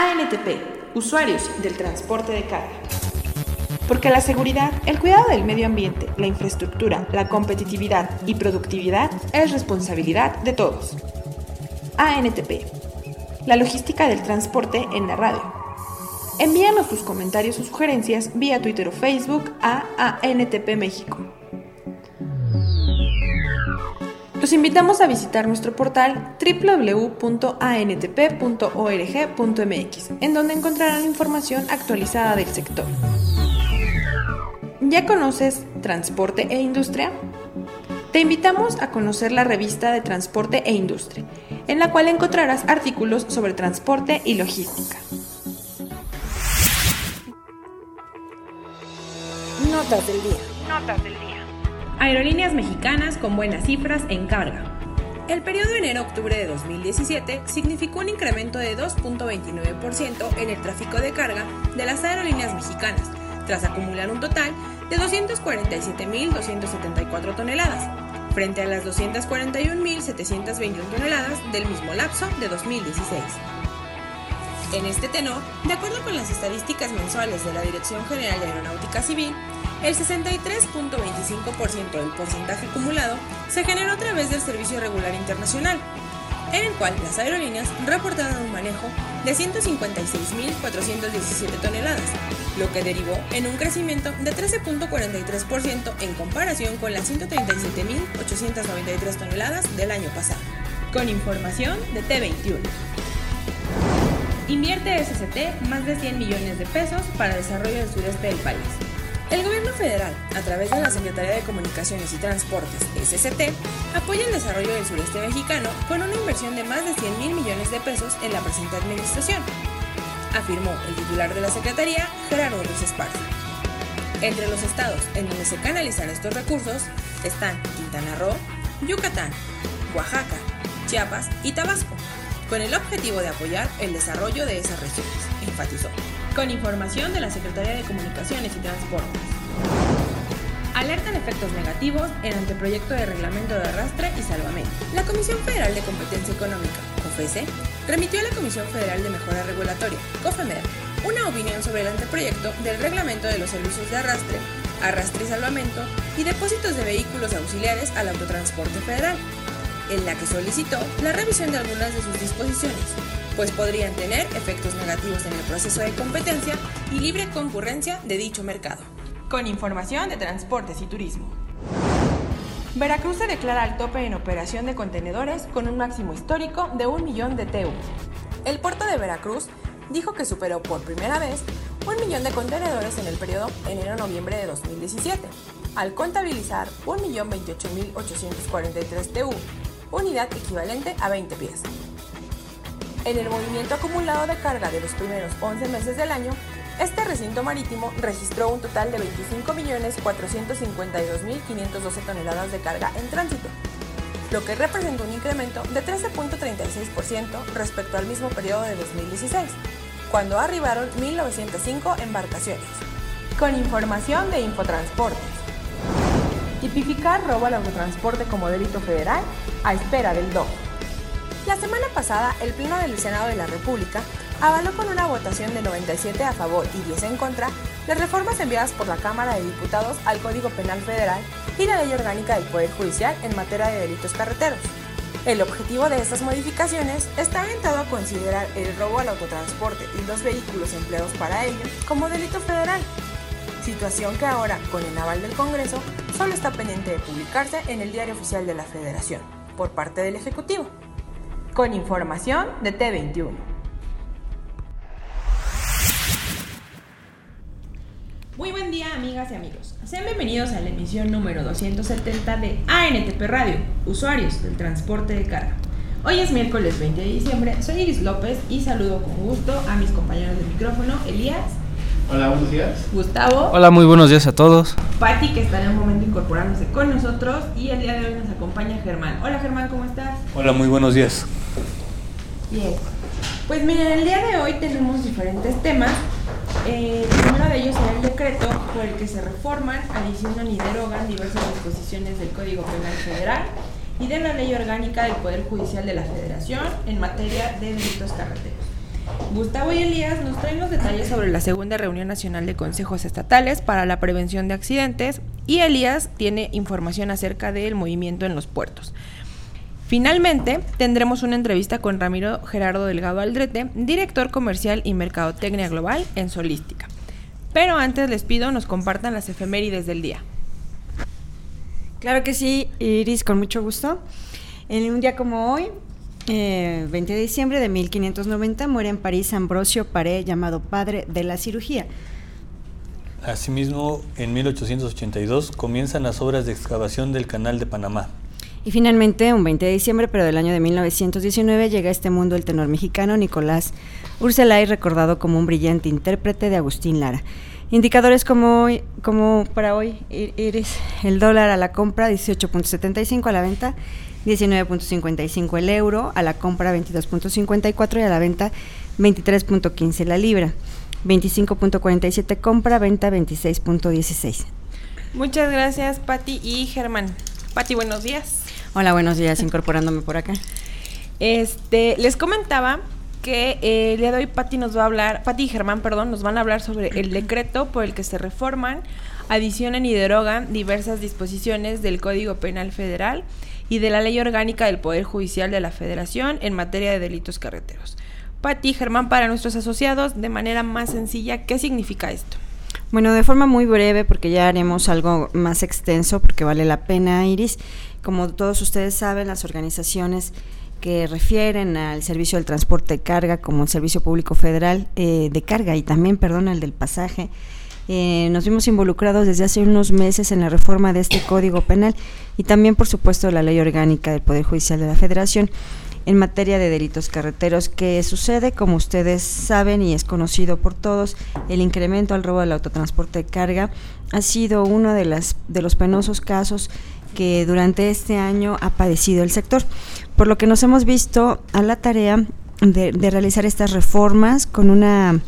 ANTP, usuarios del transporte de carga. Porque la seguridad, el cuidado del medio ambiente, la infraestructura, la competitividad y productividad es responsabilidad de todos. ANTP, la logística del transporte en la radio. Envíanos tus comentarios o sugerencias vía Twitter o Facebook a ANTP México. Los invitamos a visitar nuestro portal www.antp.org.mx, en donde encontrarán información actualizada del sector. ¿Ya conoces Transporte e Industria? Te invitamos a conocer la revista de Transporte e Industria, en la cual encontrarás artículos sobre transporte y logística. Notas del día. Notas del día. Aerolíneas mexicanas con buenas cifras en carga. El periodo enero-octubre de 2017 significó un incremento de 2.29% en el tráfico de carga de las aerolíneas mexicanas, tras acumular un total de 247.274 toneladas, frente a las 241.721 toneladas del mismo lapso de 2016. En este tenor, de acuerdo con las estadísticas mensuales de la Dirección General de Aeronáutica Civil, el 63.25% del porcentaje acumulado se generó a través del Servicio Regular Internacional, en el cual las aerolíneas reportaron un manejo de 156.417 toneladas, lo que derivó en un crecimiento de 13.43% en comparación con las 137.893 toneladas del año pasado. Con información de T21. Invierte SCT más de 100 millones de pesos para desarrollo del sureste del país. El gobierno federal, a través de la Secretaría de Comunicaciones y Transportes, SCT, apoya el desarrollo del sureste mexicano con una inversión de más de 100 mil millones de pesos en la presente administración, afirmó el titular de la Secretaría, Gerardo Ruiz Esparza. Entre los estados en donde se canalizan estos recursos están Quintana Roo, Yucatán, Oaxaca, Chiapas y Tabasco, con el objetivo de apoyar el desarrollo de esas regiones, enfatizó con información de la Secretaría de Comunicaciones y Transportes. Alertan efectos negativos en anteproyecto de reglamento de arrastre y salvamento. La Comisión Federal de Competencia Económica, COFESE, remitió a la Comisión Federal de Mejora Regulatoria, COFEMER, una opinión sobre el anteproyecto del reglamento de los servicios de arrastre, arrastre y salvamento y depósitos de vehículos auxiliares al autotransporte federal, en la que solicitó la revisión de algunas de sus disposiciones, pues podrían tener efectos negativos en el proceso de competencia y libre concurrencia de dicho mercado. Con información de transportes y turismo. Veracruz se declara al tope en operación de contenedores con un máximo histórico de un millón de TEU. El puerto de Veracruz dijo que superó por primera vez un millón de contenedores en el periodo enero-noviembre de 2017, al contabilizar 1.028.843 TEU, unidad equivalente a 20 pies. En el movimiento acumulado de carga de los primeros 11 meses del año, este recinto marítimo registró un total de 25.452.512 toneladas de carga en tránsito, lo que representa un incremento de 13.36% respecto al mismo periodo de 2016, cuando arribaron 1.905 embarcaciones. Con información de Infotransportes. Tipificar robo al autotransporte como delito federal a espera del DOF. La semana pasada, el Pleno del Senado de la República avaló con una votación de 97 a favor y 10 en contra las reformas enviadas por la Cámara de Diputados al Código Penal Federal y la Ley Orgánica del Poder Judicial en materia de delitos carreteros. El objetivo de estas modificaciones está orientado a considerar el robo al autotransporte y los vehículos empleados para ello como delito federal, situación que ahora, con el aval del Congreso, solo está pendiente de publicarse en el Diario Oficial de la Federación, por parte del Ejecutivo con información de T21. Muy buen día amigas y amigos. Sean bienvenidos a la emisión número 270 de ANTP Radio, usuarios del transporte de carga. Hoy es miércoles 20 de diciembre, soy Iris López y saludo con gusto a mis compañeros de micrófono, Elías. Hola, buenos días. Gustavo. Hola, muy buenos días a todos. Patti, que está en un momento incorporándose con nosotros. Y el día de hoy nos acompaña Germán. Hola Germán, ¿cómo estás? Hola, muy buenos días. Bien. Pues miren, el día de hoy tenemos diferentes temas. Eh, el primero de ellos es el decreto por el que se reforman, adicionan y derogan diversas disposiciones del Código Penal Federal y de la Ley Orgánica del Poder Judicial de la Federación en materia de delitos carreteros. Gustavo y Elías nos traen los detalles sobre la segunda reunión nacional de consejos estatales para la prevención de accidentes y Elías tiene información acerca del movimiento en los puertos. Finalmente, tendremos una entrevista con Ramiro Gerardo Delgado Aldrete, director comercial y mercadotecnia global en Solística. Pero antes les pido nos compartan las efemérides del día. Claro que sí, Iris, con mucho gusto. En un día como hoy, 20 eh, de diciembre de 1590, muere en París Ambrosio Paré, llamado padre de la cirugía. Asimismo, en 1882 comienzan las obras de excavación del Canal de Panamá. Y finalmente, un 20 de diciembre, pero del año de 1919, llega a este mundo el tenor mexicano Nicolás Urselay, recordado como un brillante intérprete de Agustín Lara. Indicadores como, como para hoy, Iris, el dólar a la compra 18.75 a la venta 19.55 el euro, a la compra 22.54 y a la venta 23.15 la libra. 25.47 compra, venta 26.16. Muchas gracias, Patti y Germán. Patti, buenos días. Hola, buenos días, incorporándome por acá. Este, les comentaba que eh, el día de hoy Patti nos va a hablar, Patti y Germán, perdón, nos van a hablar sobre el decreto por el que se reforman, adicionan y derogan diversas disposiciones del Código Penal Federal y de la Ley Orgánica del Poder Judicial de la Federación en materia de delitos carreteros. Pati, Germán, para nuestros asociados, de manera más sencilla, ¿qué significa esto? Bueno, de forma muy breve, porque ya haremos algo más extenso, porque vale la pena, Iris. Como todos ustedes saben, las organizaciones que refieren al servicio del transporte de carga, como el Servicio Público Federal eh, de Carga y también, perdón, el del pasaje, eh, nos vimos involucrados desde hace unos meses en la reforma de este Código Penal y también, por supuesto, la Ley Orgánica del Poder Judicial de la Federación en materia de delitos carreteros. que sucede? Como ustedes saben y es conocido por todos, el incremento al robo del autotransporte de carga ha sido uno de, las, de los penosos casos que durante este año ha padecido el sector, por lo que nos hemos visto a la tarea de realizar estas reformas con una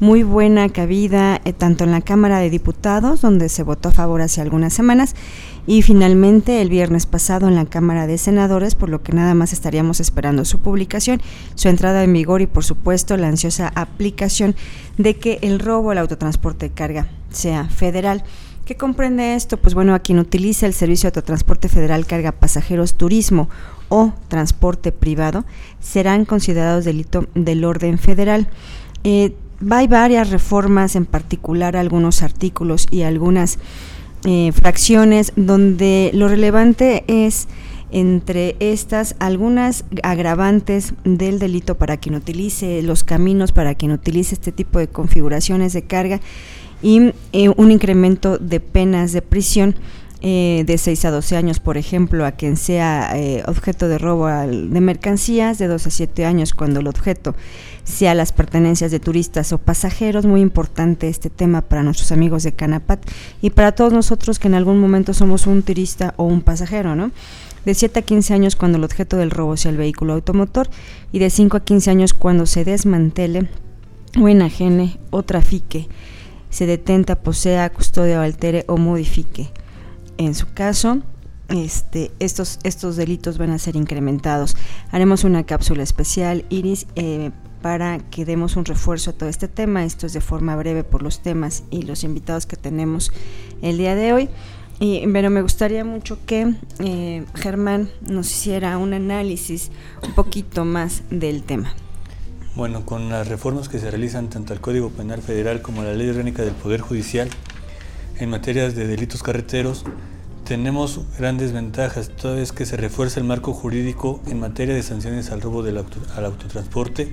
muy buena cabida eh, tanto en la Cámara de Diputados, donde se votó a favor hace algunas semanas, y finalmente el viernes pasado en la Cámara de Senadores, por lo que nada más estaríamos esperando su publicación, su entrada en vigor y por supuesto la ansiosa aplicación de que el robo al autotransporte de carga sea federal. ¿Qué comprende esto? Pues bueno, a quien utiliza el servicio de autotransporte federal carga pasajeros turismo o transporte privado serán considerados delito del orden federal. Eh, hay varias reformas, en particular algunos artículos y algunas eh, fracciones, donde lo relevante es entre estas algunas agravantes del delito para quien utilice los caminos, para quien utilice este tipo de configuraciones de carga y eh, un incremento de penas de prisión eh, de 6 a 12 años, por ejemplo, a quien sea objeto de robo de mercancías, de 2 a 7 años cuando el objeto sea las pertenencias de turistas o pasajeros. Muy importante este tema para nuestros amigos de Canapat y para todos nosotros que en algún momento somos un turista o un pasajero, ¿no? De 7 a 15 años cuando el objeto del robo sea el vehículo automotor y de 5 a 15 años cuando se desmantele o enajene o trafique, se detenta, posea, custodia o altere o modifique. En su caso, este, estos, estos delitos van a ser incrementados. Haremos una cápsula especial, Iris, eh, para que demos un refuerzo a todo este tema. Esto es de forma breve por los temas y los invitados que tenemos el día de hoy. Y, pero me gustaría mucho que eh, Germán nos hiciera un análisis un poquito más del tema. Bueno, con las reformas que se realizan tanto al Código Penal Federal como a la Ley Orgánica del Poder Judicial en materia de delitos carreteros, tenemos grandes ventajas, toda vez que se refuerza el marco jurídico en materia de sanciones al robo del al autotransporte,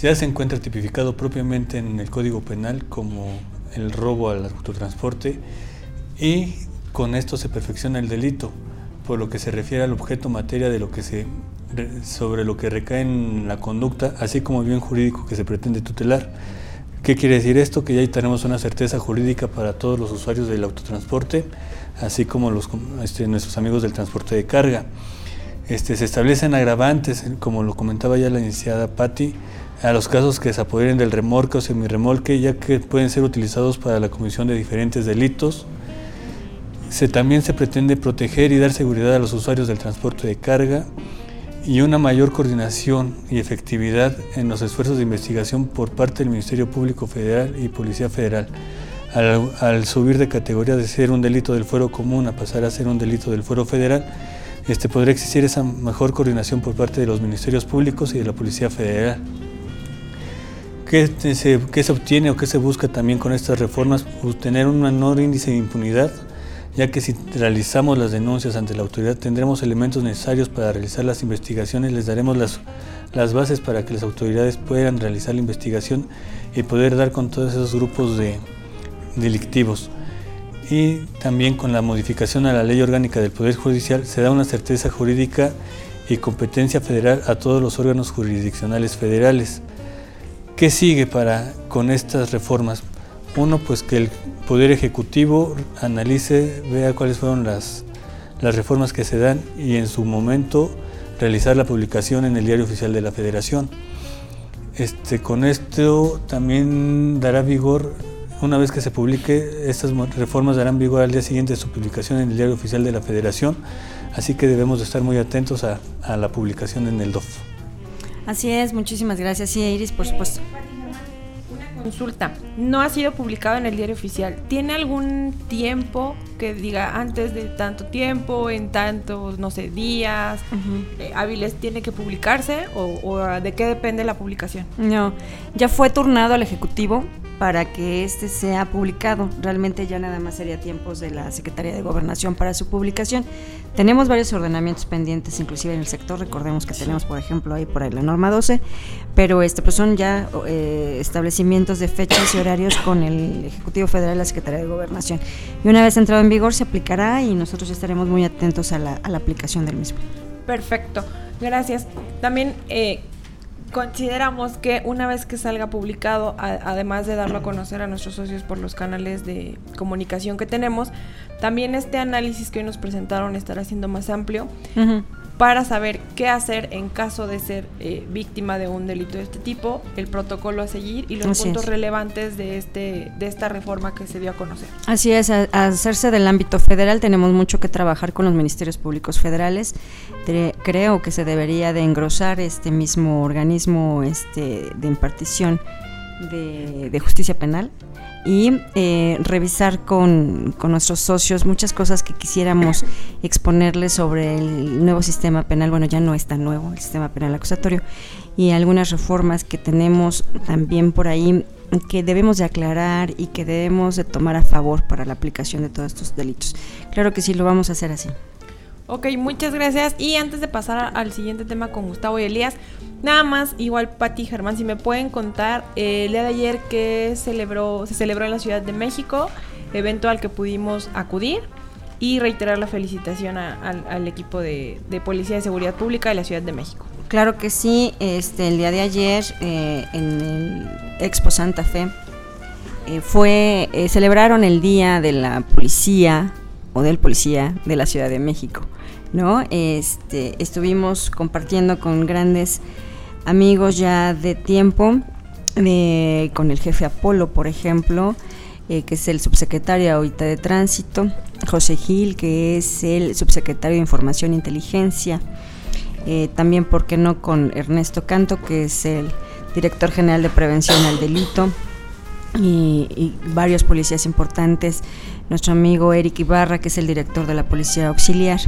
ya se encuentra tipificado propiamente en el Código Penal como el robo al autotransporte y con esto se perfecciona el delito, por lo que se refiere al objeto materia de lo que se sobre lo que recae en la conducta, así como el bien jurídico que se pretende tutelar. ¿Qué quiere decir esto? Que ya tenemos una certeza jurídica para todos los usuarios del autotransporte, así como los, este, nuestros amigos del transporte de carga. Este, se establecen agravantes, como lo comentaba ya la iniciada Patti, a los casos que se apoderen del remolque o semirremolque, ya que pueden ser utilizados para la comisión de diferentes delitos. Se, también se pretende proteger y dar seguridad a los usuarios del transporte de carga y una mayor coordinación y efectividad en los esfuerzos de investigación por parte del Ministerio Público Federal y Policía Federal. Al, subir de categoría de ser un delito del fuero común a pasar a ser un delito del fuero federal, este, podría existir esa mejor coordinación por parte de los ministerios públicos y de la Policía Federal. ¿Qué se, ¿Qué se, obtiene o qué se busca también con estas reformas? Obtener un menor índice de impunidad, ya que si realizamos las denuncias ante la autoridad tendremos elementos necesarios para realizar las investigaciones, les daremos las, las bases para que las autoridades puedan realizar la investigación y poder dar con todos esos grupos de delictivos y también con la modificación a la ley orgánica del Poder Judicial se da una certeza jurídica y competencia federal a todos los órganos jurisdiccionales federales. ¿Qué sigue para con estas reformas? Uno, pues que el Poder Ejecutivo analice, vea cuáles fueron las, las reformas que se dan y en su momento realizar la publicación en el Diario Oficial de la Federación. Este, con esto también dará vigor una vez que se publique, estas reformas darán vigor al día siguiente de su publicación en el Diario Oficial de la Federación, así que debemos de estar muy atentos a, la publicación en el DOF. Así es, muchísimas gracias. Sí, Iris, por supuesto. Consulta, no ha sido publicado en el diario oficial. ¿Tiene algún tiempo que diga antes de tanto tiempo, en tantos, no sé, días eh, hábiles tiene que publicarse o, o de qué depende la publicación? No, ya fue turnado al Ejecutivo para que este sea publicado. Realmente ya nada más sería tiempos de la Secretaría de Gobernación para su publicación. Tenemos varios ordenamientos pendientes, inclusive en el sector. Recordemos que tenemos, por ejemplo, ahí por ahí la norma 12, pero este pues son ya eh, establecimientos de fechas y horarios con el Ejecutivo Federal y la Secretaría de Gobernación. Y una vez entrado en vigor se aplicará y nosotros estaremos muy atentos a la, a la aplicación del mismo. Perfecto, gracias. También eh, consideramos que una vez que salga publicado, además de darlo a conocer a nuestros socios por los canales de comunicación que tenemos, también este análisis que hoy nos presentaron estará siendo más amplio para saber qué hacer en caso de ser eh, víctima de un delito de este tipo, el protocolo a seguir y los puntos relevantes de este de esta reforma que se dio a conocer. Así es, a, hacerse del ámbito federal tenemos mucho que trabajar con los ministerios públicos federales. creo que se debería de engrosar este mismo organismo este de impartición de, de justicia penal y eh, revisar con, nuestros socios muchas cosas que quisiéramos exponerles sobre el nuevo sistema penal. Bueno, ya no es tan nuevo el sistema penal acusatorio y algunas reformas que tenemos también por ahí que debemos de aclarar y que debemos de tomar a favor para la aplicación de todos estos delitos. Claro que sí, lo vamos a hacer así. Ok, muchas gracias. Y antes de pasar al siguiente tema con Gustavo y Elías, nada más, igual Pati Germán, si me pueden contar eh, el día de ayer que celebró, se celebró en la Ciudad de México, evento al que pudimos acudir y reiterar la felicitación al, equipo de, Policía de Seguridad Pública de la Ciudad de México. Claro que sí, este, el día de ayer eh, en el Expo Santa Fe eh, fue, celebraron el Día de la Policía o del Policía de la Ciudad de México. ¿No? Este, estuvimos compartiendo con grandes amigos ya de tiempo, con el jefe Apolo, por ejemplo, eh, que es el subsecretario ahorita de Tránsito, José Gil, que es el subsecretario de Información e Inteligencia, eh, también, ¿por qué no?, con Ernesto Canto, que es el director general de Prevención al Delito, y varios policías importantes, nuestro amigo Eric Ibarra, que es el director de la Policía Auxiliar,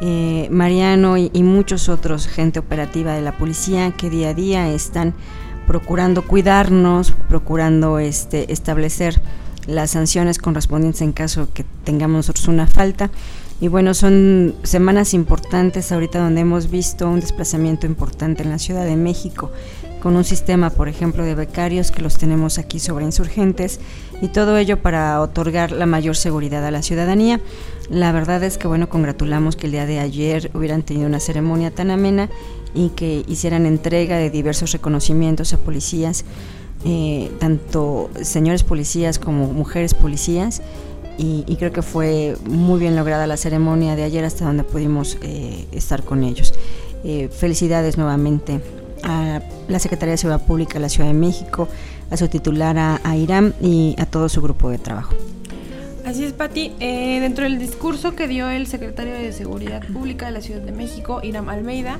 eh, Mariano y, muchos otros, gente operativa de la policía que día a día están procurando cuidarnos, procurando este, establecer las sanciones correspondientes en caso que tengamos nosotros una falta. Y bueno, son semanas importantes ahorita donde hemos visto un desplazamiento importante en la Ciudad de México, con un sistema, por ejemplo, de becarios que los tenemos aquí sobre insurgentes, y todo ello para otorgar la mayor seguridad a la ciudadanía. La verdad es que, bueno, congratulamos que el día de ayer hubieran tenido una ceremonia tan amena y que hicieran entrega de diversos reconocimientos a policías, eh, tanto señores policías como mujeres policías. Y, creo que fue muy bien lograda la ceremonia de ayer hasta donde pudimos eh, estar con ellos. Eh, felicidades nuevamente a la Secretaría de Seguridad Pública de la Ciudad de México, a su titular, a, a Irán y a todo su grupo de trabajo. Así es, Pati. Eh, dentro del discurso que dio el secretario de Seguridad Pública de la Ciudad de México, Iram Almeida,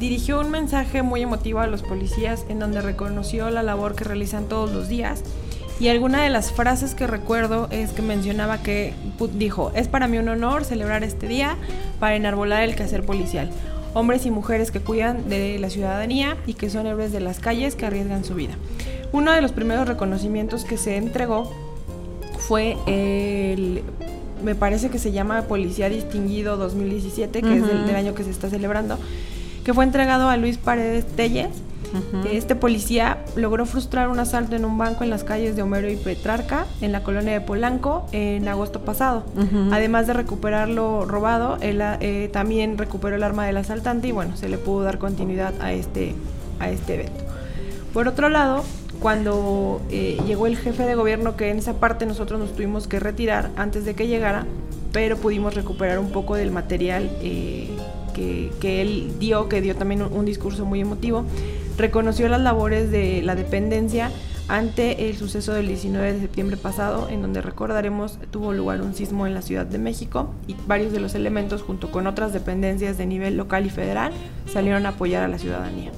dirigió un mensaje muy emotivo a los policías en donde reconoció la labor que realizan todos los días y alguna de las frases que recuerdo es que mencionaba que dijo, es para mí un honor celebrar este día para enarbolar el quehacer policial. Hombres y mujeres que cuidan de la ciudadanía y que son héroes de las calles que arriesgan su vida. Uno de los primeros reconocimientos que se entregó fue el, me parece que se llama Policía Distinguido 2017, que es del, del año que se está celebrando, que fue entregado a Luis Paredes Telles este policía logró frustrar un asalto en un banco en las calles de Homero y Petrarca, en la colonia de Polanco, en agosto pasado. Además de recuperar lo robado, él eh, también recuperó el arma del asaltante y bueno, se le pudo dar continuidad a este, a este evento. Por otro lado, cuando eh, llegó el jefe de gobierno, que en esa parte nosotros nos tuvimos que retirar antes de que llegara, pero pudimos recuperar un poco del material eh, que, él dio, que dio también un discurso muy emotivo reconoció las labores de la dependencia ante el suceso del 19 de septiembre pasado, en donde recordaremos tuvo lugar un sismo en la Ciudad de México y varios de los elementos, junto con otras dependencias de nivel local y federal, salieron a apoyar a la ciudadanía.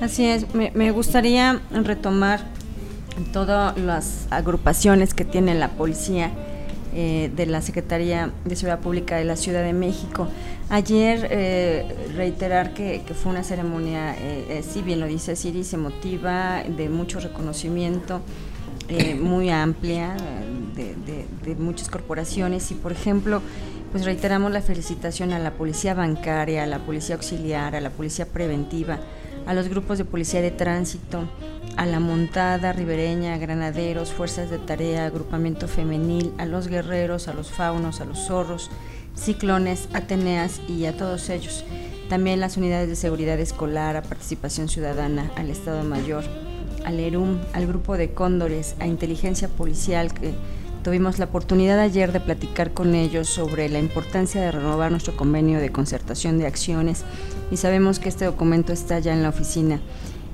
Así es, me, gustaría retomar todas las agrupaciones que tiene la policía eh, de la Secretaría de Seguridad Pública de la Ciudad de México. Ayer eh, reiterar que, fue una ceremonia, eh, si bien lo dice Siris, emotiva, de mucho reconocimiento, muy amplia, de, muchas corporaciones y por ejemplo, pues reiteramos la felicitación a la policía bancaria, a la policía auxiliar, a la policía preventiva, a los grupos de policía de tránsito, a la montada ribereña, granaderos, fuerzas de tarea, agrupamiento femenil, a los guerreros, a los faunos, a los zorros, Ciclones, Ateneas y a todos ellos. También las unidades de seguridad escolar, a participación ciudadana, al Estado Mayor, al ERUM, al grupo de cóndores, a inteligencia policial que tuvimos la oportunidad ayer de platicar con ellos sobre la importancia de renovar nuestro convenio de concertación de acciones y sabemos que este documento está ya en la oficina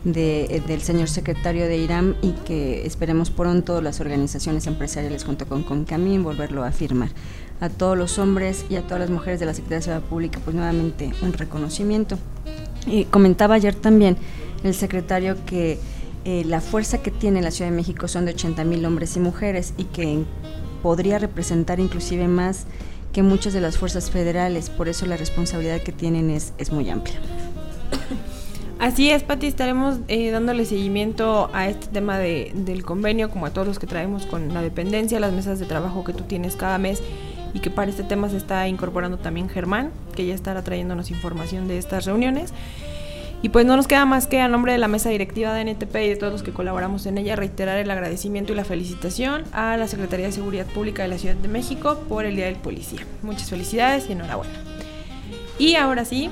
del señor secretario de IRAM y que esperemos pronto las organizaciones empresariales junto con CONCAMIN volverlo a firmar a todos los hombres y a todas las mujeres de la Secretaría de Seguridad Pública, pues nuevamente un reconocimiento. Y comentaba ayer también el secretario que eh, la fuerza que tiene la Ciudad de México son de 80 mil hombres y mujeres y que podría representar inclusive más que muchas de las fuerzas federales, por eso la responsabilidad que tienen es, es muy amplia. Así es, Pati, estaremos eh, dándole seguimiento a este tema de, del convenio, como a todos los que traemos con la dependencia, las mesas de trabajo que tú tienes cada mes y que para este tema se está incorporando también Germán, que ya estará trayéndonos información de estas reuniones. Y pues no nos queda más que a nombre de la mesa directiva de NTP y de todos los que colaboramos en ella reiterar el agradecimiento y la felicitación a la Secretaría de Seguridad Pública de la Ciudad de México por el Día del Policía. Muchas felicidades y enhorabuena. Y ahora sí,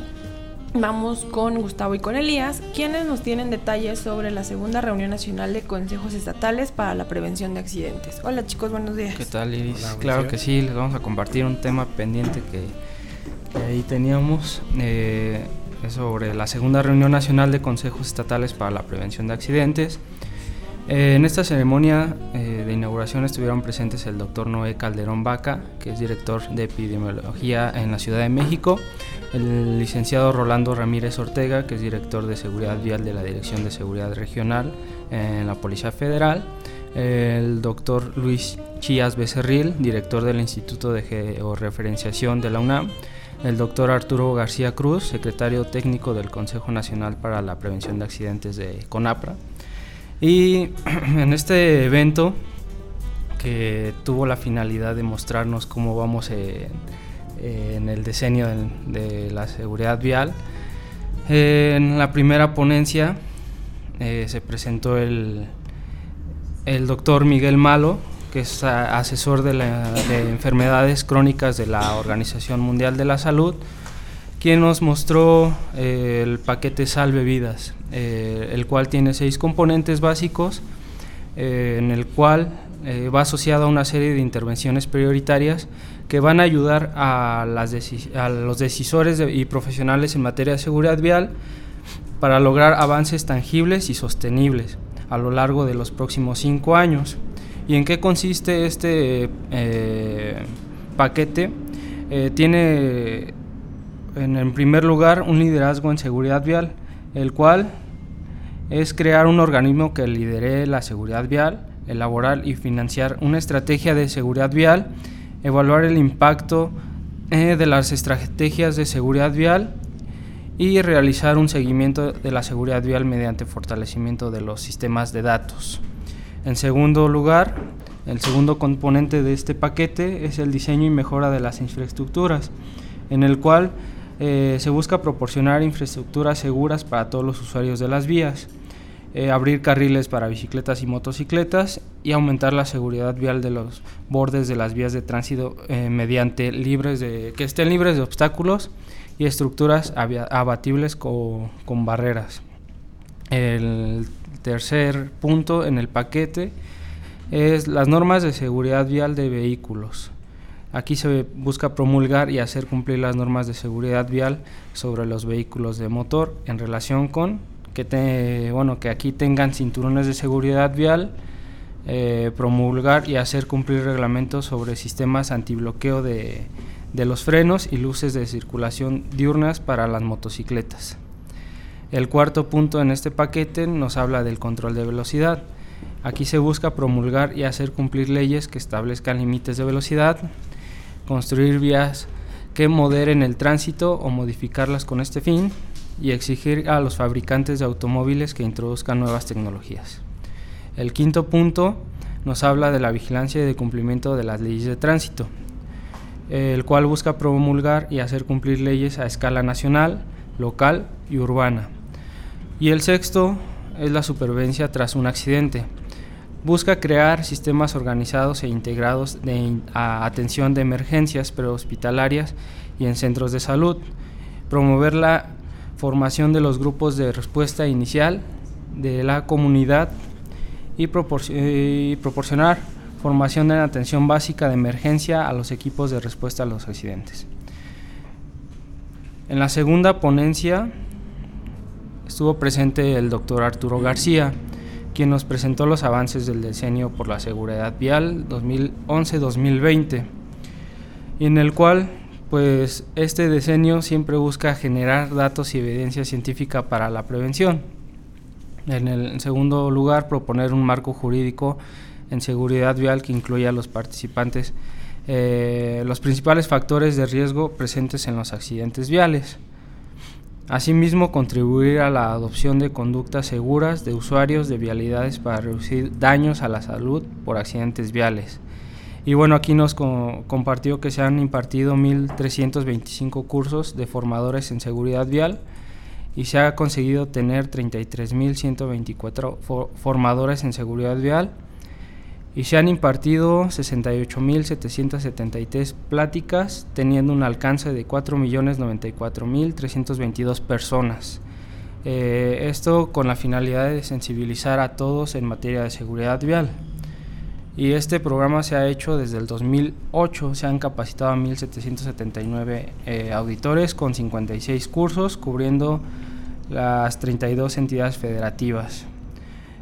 Vamos con Gustavo y con Elías, quienes nos tienen detalles sobre la segunda reunión nacional de consejos estatales para la prevención de accidentes. Hola chicos, buenos días. ¿Qué tal Iris? claro que sí, les vamos a compartir un tema pendiente que, ahí teníamos. Eh, sobre la segunda reunión nacional de consejos estatales para la prevención de accidentes. Eh, en esta ceremonia eh, de inauguración estuvieron presentes el doctor Noé Calderón Vaca, que es director de epidemiología en la Ciudad de México, el licenciado Rolando Ramírez Ortega, que es director de seguridad vial de la Dirección de Seguridad Regional en la Policía Federal, el doctor Luis Chías Becerril, director del Instituto de Georreferenciación de la UNAM, el doctor Arturo García Cruz, secretario técnico del Consejo Nacional para la Prevención de Accidentes de CONAPRA. Y en este evento, que tuvo la finalidad de mostrarnos cómo vamos en el diseño de, la seguridad vial, en la primera ponencia eh, se presentó el, el doctor Miguel Malo, que es asesor de, de, enfermedades crónicas de la Organización Mundial de la Salud, quien nos mostró eh, el paquete Salve Vidas, eh, el cual tiene seis componentes básicos, eh, en el cual va asociado a una serie de intervenciones prioritarias que van a ayudar a, los decisores y profesionales en materia de seguridad vial para lograr avances tangibles y sostenibles a lo largo de los próximos cinco años. ¿Y en qué consiste este paquete? tiene en primer lugar, un liderazgo en seguridad vial, el cual es crear un organismo que lidere la seguridad vial, elaborar y financiar una estrategia de seguridad vial, evaluar el impacto eh, de las estrategias de seguridad vial y realizar un seguimiento de la seguridad vial mediante fortalecimiento de los sistemas de datos. En segundo lugar, el segundo componente de este paquete es el diseño y mejora de las infraestructuras, en el cual eh, se busca proporcionar infraestructuras seguras para todos los usuarios de las vías, eh, abrir carriles para bicicletas y motocicletas y aumentar la seguridad vial de los bordes de las vías de tránsito eh, mediante libres de, que estén libres de obstáculos y estructuras abatibles con, barreras. Tercer punto en el paquete es las normas de seguridad vial de vehículos. Aquí se busca promulgar y hacer cumplir las normas de seguridad vial sobre los vehículos de motor en relación con que, bueno, que aquí tengan cinturones de seguridad vial, eh, promulgar y hacer cumplir reglamentos sobre sistemas antibloqueo de, de los frenos y luces de circulación diurnas para las motocicletas. El cuarto punto en este paquete nos habla del control de velocidad. Aquí se busca promulgar y hacer cumplir leyes que establezcan límites de velocidad, construir vías que moderen el tránsito o modificarlas con este fin y exigir a los fabricantes de automóviles que introduzcan nuevas tecnologías. El quinto punto nos habla de la vigilancia y de cumplimiento de las leyes de tránsito el cual busca promulgar y hacer cumplir leyes a escala nacional, local y urbana. Y el sexto es la supervivencia tras un accidente. Busca crear sistemas organizados e integrados de atención de emergencias prehospitalarias y en centros de salud, promover la formación de los grupos de respuesta inicial de la comunidad y, proporcionar formación en atención básica de emergencia a los equipos de respuesta a los accidentes. En la segunda ponencia estuvo presente el doctor Arturo García, quien nos presentó los avances del diseño por la seguridad vial 2011-2020, y en el cual pues este diseño siempre busca generar datos y evidencia científica para la prevención. En el segundo lugar, proponer un marco jurídico en seguridad vial que incluye a los participantes eh, los principales factores de riesgo presentes en los accidentes viales. Asimismo, contribuir a la adopción de conductas seguras de usuarios de vialidades para reducir daños a la salud por accidentes viales. Y bueno, aquí nos compartió que se han impartido 1.325 cursos de formadores en seguridad vial y se ha conseguido tener 33.124 formadores en seguridad vial y se han impartido 68.773 pláticas, teniendo un alcance de 4.094.322 personas. Eh, esto con la finalidad de sensibilizar a todos en materia de seguridad vial. Y este programa se ha hecho desde el 2008, se han capacitado a 1.779 eh, auditores con 56 cursos, cubriendo las 32 entidades federativas.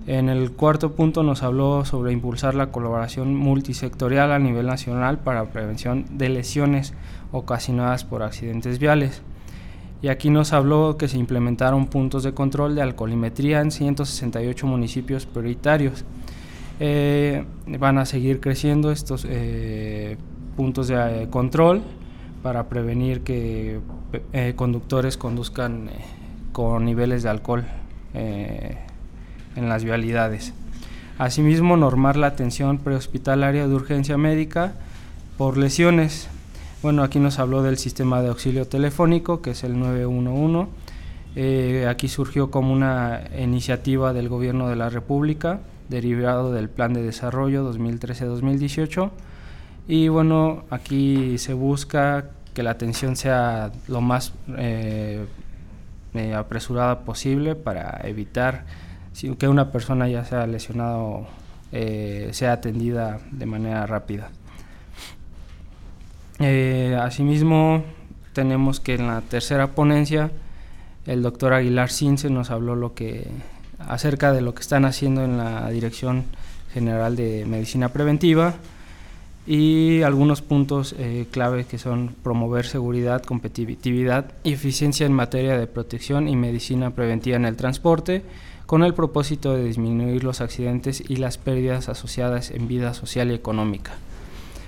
En el cuarto punto nos habló sobre impulsar la colaboración multisectorial a nivel nacional para prevención de lesiones ocasionadas por accidentes viales. Y aquí nos habló que se implementaron puntos de control de alcoholimetría en 168 municipios prioritarios. Eh, van a seguir creciendo estos eh, puntos de eh, control para prevenir que conductores conduzcan con niveles de alcohol en las vialidades. Asimismo, normar la atención prehospitalaria de urgencia médica por lesiones. Bueno, aquí nos habló del sistema de auxilio telefónico, que es el 911. Eh, aquí surgió como una iniciativa del Gobierno de la República, derivado del Plan de Desarrollo 2013-2018. Y bueno, aquí se busca que la atención sea lo más eh, eh, apresurada posible para evitar que una persona ya sea lesionado eh, sea atendida de manera rápida. Eh, asimismo, tenemos que en la tercera ponencia el doctor Aguilar Cince nos habló lo que acerca de lo que están haciendo en la Dirección General de Medicina Preventiva y algunos puntos eh, clave que son promover seguridad, competitividad y eficiencia en materia de protección y medicina preventiva en el transporte, con el propósito de disminuir los accidentes y las pérdidas asociadas en vida social y económica.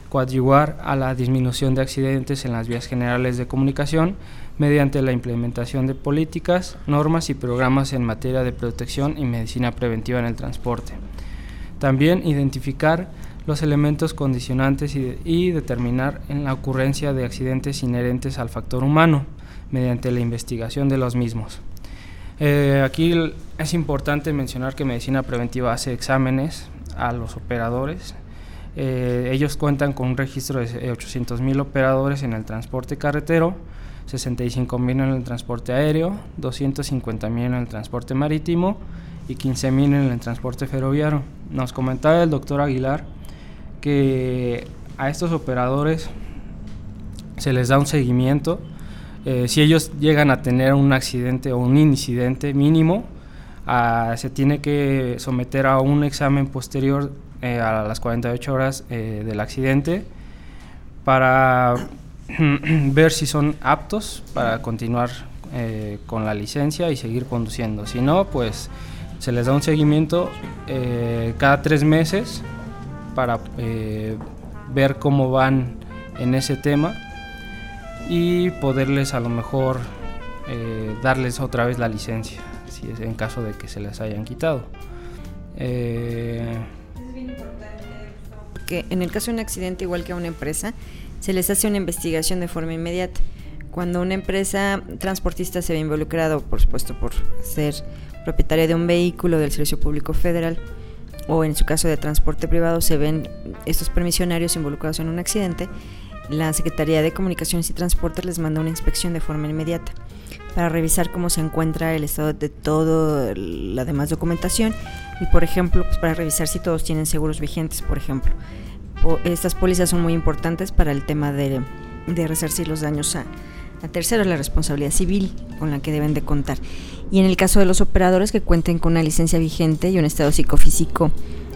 Coadyuvar a la disminución de accidentes en las vías generales de comunicación mediante la implementación de políticas, normas y programas en materia de protección y medicina preventiva en el transporte. También identificar los elementos condicionantes y, determinar en la ocurrencia de accidentes inherentes al factor humano mediante la investigación de los mismos. Eh, aquí es importante mencionar que Medicina Preventiva hace exámenes a los operadores. Eh, ellos cuentan con un registro de 800.000 operadores en el transporte carretero, 65.000 en el transporte aéreo, 250.000 en el transporte marítimo y 15.000 en el transporte ferroviario. Nos comentaba el doctor Aguilar que a estos operadores se les da un seguimiento. Eh, si ellos llegan a tener un accidente o un incidente mínimo, ah, se tiene que someter a un examen posterior eh, a las 48 horas eh, del accidente para ver si son aptos para continuar con la licencia y seguir conduciendo. Si no, pues se les da un seguimiento cada tres meses para ver cómo van en ese tema y poderles a lo mejor eh, darles otra vez la licencia, si es en caso de que se les hayan quitado. Eh, que en el caso de un accidente, igual que a una empresa, se les hace una investigación de forma inmediata. Cuando una empresa transportista se ve involucrado, por supuesto, por ser propietaria de un vehículo del Servicio Público Federal, o en su caso de transporte privado se ven estos permisionarios involucrados en un accidente, la Secretaría de Comunicaciones y Transportes les manda una inspección de forma inmediata para revisar cómo se encuentra el estado de toda la demás documentación y, por ejemplo, pues para revisar si todos tienen seguros vigentes, por ejemplo. estas pólizas son muy importantes para el tema de, de resarcir los daños a, terceros, la responsabilidad civil con la que deben de contar y en el caso de los operadores que cuenten con una licencia vigente y un estado psicofísico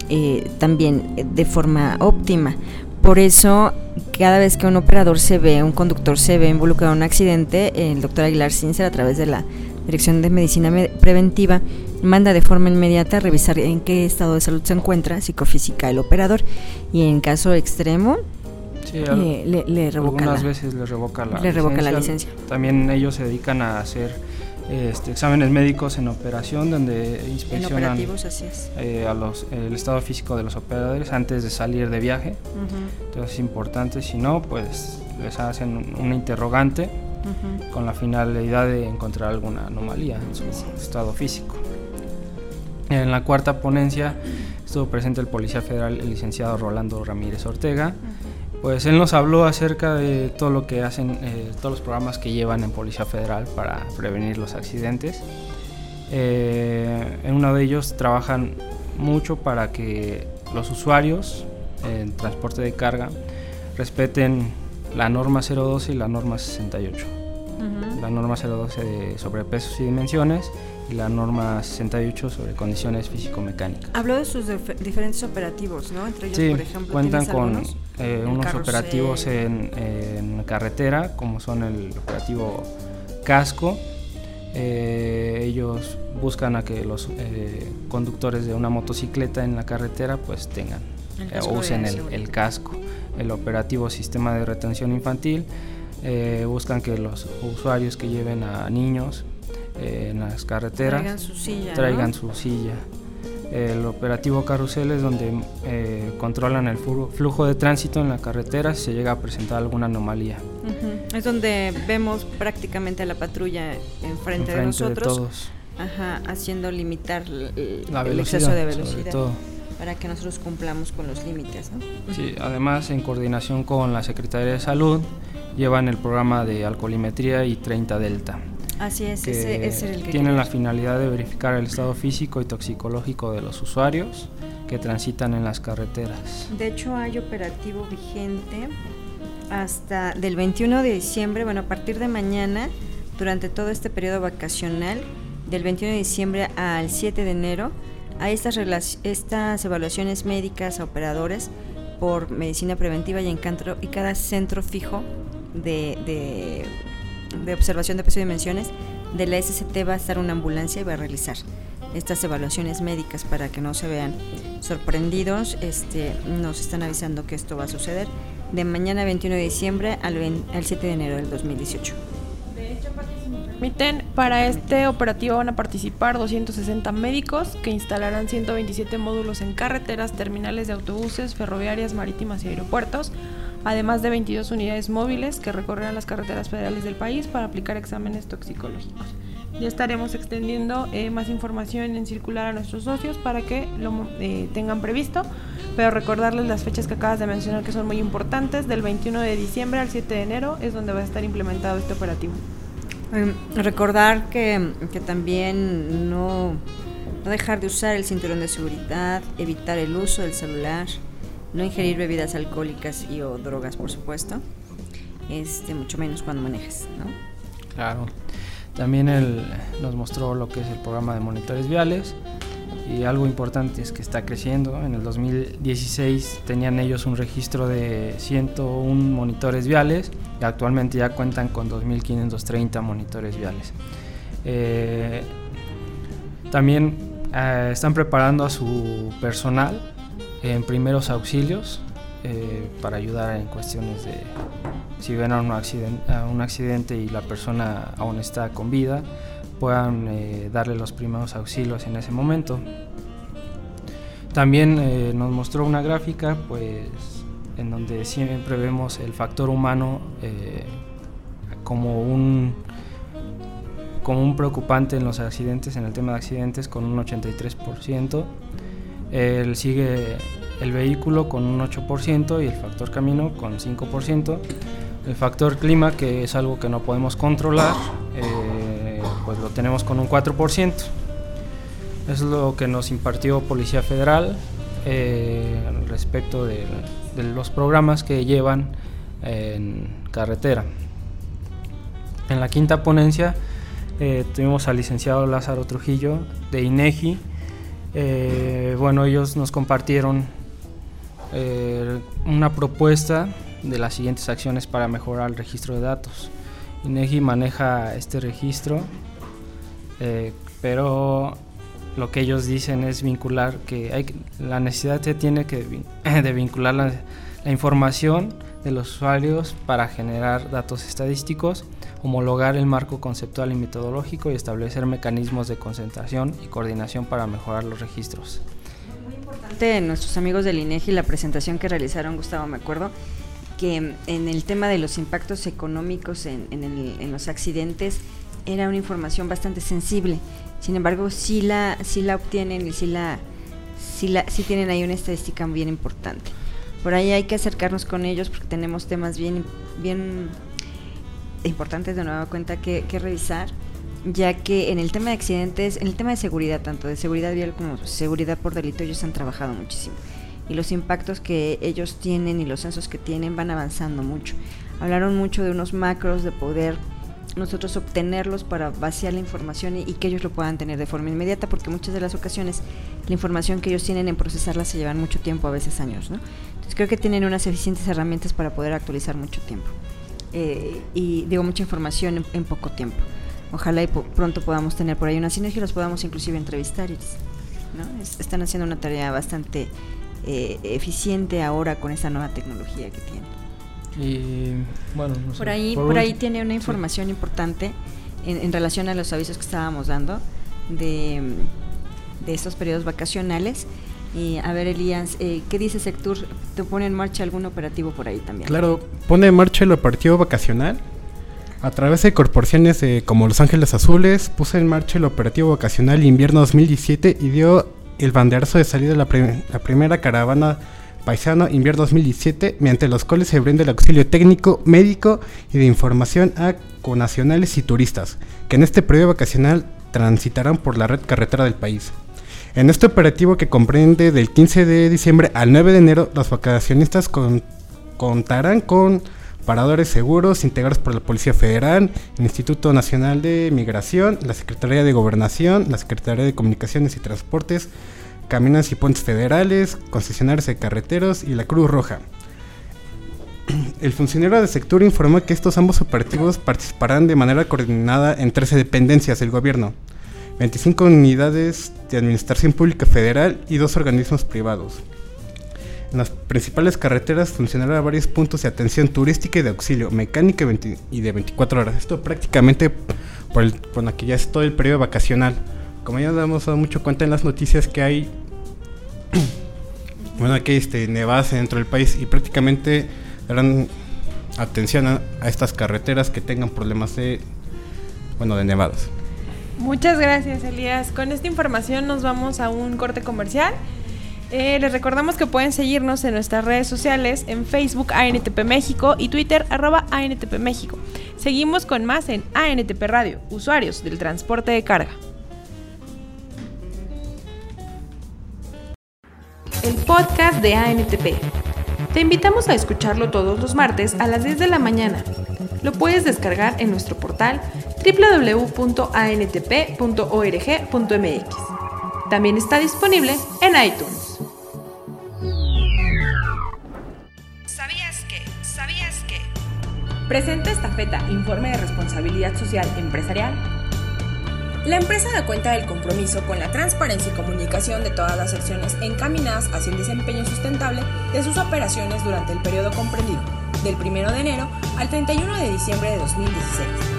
eh, también eh, de forma óptima. Por eso, cada vez que un operador se ve, un conductor se ve involucrado en un accidente, el doctor Aguilar Cincer, a través de la Dirección de Medicina Preventiva, manda de forma inmediata a revisar en qué estado de salud se encuentra psicofísica el operador y en caso extremo eh, le, revoca algunas veces le revoca la le revoca la licencia. También ellos se dedican a hacer este, exámenes médicos en operación donde inspeccionan eh, a los, el estado físico de los operadores antes de salir de viaje. Entonces es importante, si no, pues les hacen un interrogante con la finalidad de encontrar alguna anomalía en su estado físico. En la cuarta ponencia estuvo presente el policía federal, el licenciado Rolando Ramírez Ortega pues él nos habló acerca de todo lo que hacen, eh, todos los programas que llevan en Policía Federal para prevenir los accidentes. Eh, en uno de ellos trabajan mucho para que los usuarios en transporte de carga respeten la norma 012 y la norma 68. La norma 012 de sobrepesos y dimensiones y la norma 68 sobre condiciones físico-mecánicas. Habló de sus diferentes operativos, ¿no? Entre ellos, por ejemplo, cuentan con eh, unos operativos en, carretera, como son el operativo Casco. Eh, ellos buscan a que los eh, conductores de una motocicleta en la carretera pues tengan o usen el, el, casco. El operativo Sistema de Retención Infantil buscan que los usuarios que lleven a niños en las carreteras traigan su silla. El operativo carrusel es donde eh, controlan el flujo de tránsito en la carretera si se llega a presentar alguna anomalía. Es donde vemos prácticamente a la patrulla enfrente, de nosotros, haciendo limitar el, exceso de velocidad. Para que nosotros cumplamos con los límites. Sí, además, en coordinación con la Secretaría de Salud, llevan el programa de alcoholimetría y 30 Delta. Así es, ese, es el que tienen la finalidad de verificar el estado físico y toxicológico de los usuarios que transitan en las carreteras. De hecho, hay operativo vigente hasta del 21 de diciembre, bueno, a partir de mañana, durante todo este periodo vacacional, del 21 de diciembre al 7 de enero, hay estas, estas evaluaciones médicas a operadores por medicina preventiva y, encanto, y cada centro fijo de, de, observación de peso y dimensiones de la SCT va a estar una ambulancia y va a realizar estas evaluaciones médicas para que no se vean sorprendidos. Este, nos están avisando que esto va a suceder de mañana 21 de diciembre al, al 7 de enero del 2018. Permiten, para este operativo van a participar 260 médicos que instalarán 127 módulos en carreteras, terminales de autobuses, ferroviarias, marítimas y aeropuertos, además de 22 unidades móviles que recorrerán las carreteras federales del país para aplicar exámenes toxicológicos. Ya estaremos extendiendo eh, más información en circular a nuestros socios para que lo eh, tengan previsto, pero recordarles las fechas que acabas de mencionar que son muy importantes, del 21 de diciembre al 7 de enero es donde va a estar implementado este operativo. Em, recordar que, también no, dejar de usar el cinturón de seguridad, evitar el uso del celular, no ingerir bebidas alcohólicas y o drogas, por supuesto, este, mucho menos cuando manejes, ¿no? Claro. También nos mostró lo que es el programa de monitores viales y algo importante es que está creciendo. En el 2016 tenían ellos un registro de 101 monitores viales y actualmente ya cuentan con 2.530 monitores viales. Eh, también eh, están preparando a su personal en primeros auxilios eh, para ayudar en cuestiones de si ven a un, accidente, un accidente y la persona aún está con vida, puedan darle los primeros auxilios en ese momento. También nos mostró una gráfica, pues en donde siempre vemos el factor humano eh, como un como un preocupante en los accidentes, en el tema de accidentes con un 83%. El sigue el vehículo con un 8% y el factor camino con 5%. El factor clima, que es algo que no podemos controlar, eh, pues lo tenemos con un 4%. Es lo que nos impartió Policía Federal eh, respecto de, los programas que llevan en carretera. En la quinta ponencia eh, tuvimos al licenciado Lázaro Trujillo de INEGI. Eh, bueno, ellos nos compartieron una propuesta de las siguientes acciones para mejorar el registro de datos. INEGI maneja este registro, pero lo que ellos dicen es vincular que hay la necesidad se tiene que de vincular la, información de los usuarios para generar datos estadísticos, homologar el marco conceptual y metodológico y establecer mecanismos de concentración y coordinación para mejorar los registros. Muy importante nuestros amigos del INEGI la presentación que realizaron, Gustavo, me acuerdo que en el tema de los impactos económicos en, en los accidentes era una información bastante sensible sin embargo, sí la, sí la obtienen y sí, la, sí, la, sí tienen ahí una estadística bien importante. Por ahí hay que acercarnos con ellos porque tenemos temas bien, bien importantes de nueva cuenta que, que revisar, ya que en el tema de accidentes, en el tema de seguridad, tanto de seguridad vial como seguridad por delito, ellos han trabajado muchísimo. Y los impactos que ellos tienen y los censos que tienen van avanzando mucho. Hablaron mucho de unos macros de poder nosotros obtenerlos para vaciar la información y, que ellos lo puedan tener de forma inmediata, porque muchas de las ocasiones la información que ellos tienen en procesarla se llevan mucho tiempo, a veces años. ¿no? Entonces creo que tienen unas eficientes herramientas para poder actualizar mucho tiempo. Eh, y digo, mucha información en, poco tiempo. Ojalá y pronto podamos tener por ahí una sinergia y los podamos inclusive entrevistar. ¿no? están haciendo una tarea bastante eh, eficiente ahora con esta nueva tecnología que tienen. Y bueno, por ahí, por, ahí tiene una información importante en, relación a los avisos que estábamos dando de, de estos periodos vacacionales. Y a ver, Elías, eh, ¿qué dice Sectur? ¿Te pone en marcha algún operativo por ahí también? Claro, pone en marcha el operativo vacacional. A través de corporaciones como Los Ángeles Azules, puso en marcha el operativo vacacional invierno 2017 y dio el banderazo de salida de la, la primera caravana Paisano Invierno 2017, mediante los cuales se brinda el auxilio técnico, médico y de información a conacionales y turistas, que en este periodo vacacional transitarán por la red carretera del país. En este operativo que comprende del 15 de diciembre al 9 de enero, los vacacionistas contarán con paradores seguros integrados por la Policía Federal, el Instituto Nacional de Migración, la Secretaría de Gobernación, la Secretaría de Comunicaciones y Transportes, Caminas y Puentes Federales, concesionarios de carreteros y la Cruz Roja. El funcionario de sector informó que estos ambos operativos participarán de manera coordinada en 13 dependencias del gobierno, 25 unidades de administración pública federal y dos organismos privados. En las principales carreteras funcionará varios puntos de atención turística y de auxilio, mecánica y de 24 horas. Esto prácticamente por el, bueno, aquí ya es todo el periodo vacacional. Como ya nos hemos dado mucho cuenta en las noticias que hay, bueno, aquí este, nevadas dentro del país y prácticamente darán atención a, a, estas carreteras que tengan problemas de, bueno, de nevadas. Muchas gracias, Elías. Con esta información nos vamos a un corte comercial eh, les recordamos que pueden seguirnos en nuestras redes sociales, en Facebook ANTP México y Twitter arroba ANTP México. Seguimos con más en ANTP Radio, usuarios del transporte de carga. El podcast de ANTP. Te invitamos a escucharlo todos los martes a las 10 de la mañana. Lo puedes descargar en nuestro portal www.antp.org.mx. También está disponible en iTunes. Presenta esta feta Informe de Responsabilidad Social Empresarial. La empresa da cuenta del compromiso con la transparencia y comunicación de todas las acciones encaminadas hacia el desempeño sustentable de sus operaciones durante el periodo comprendido del 1 de enero al 31 de diciembre de 2016.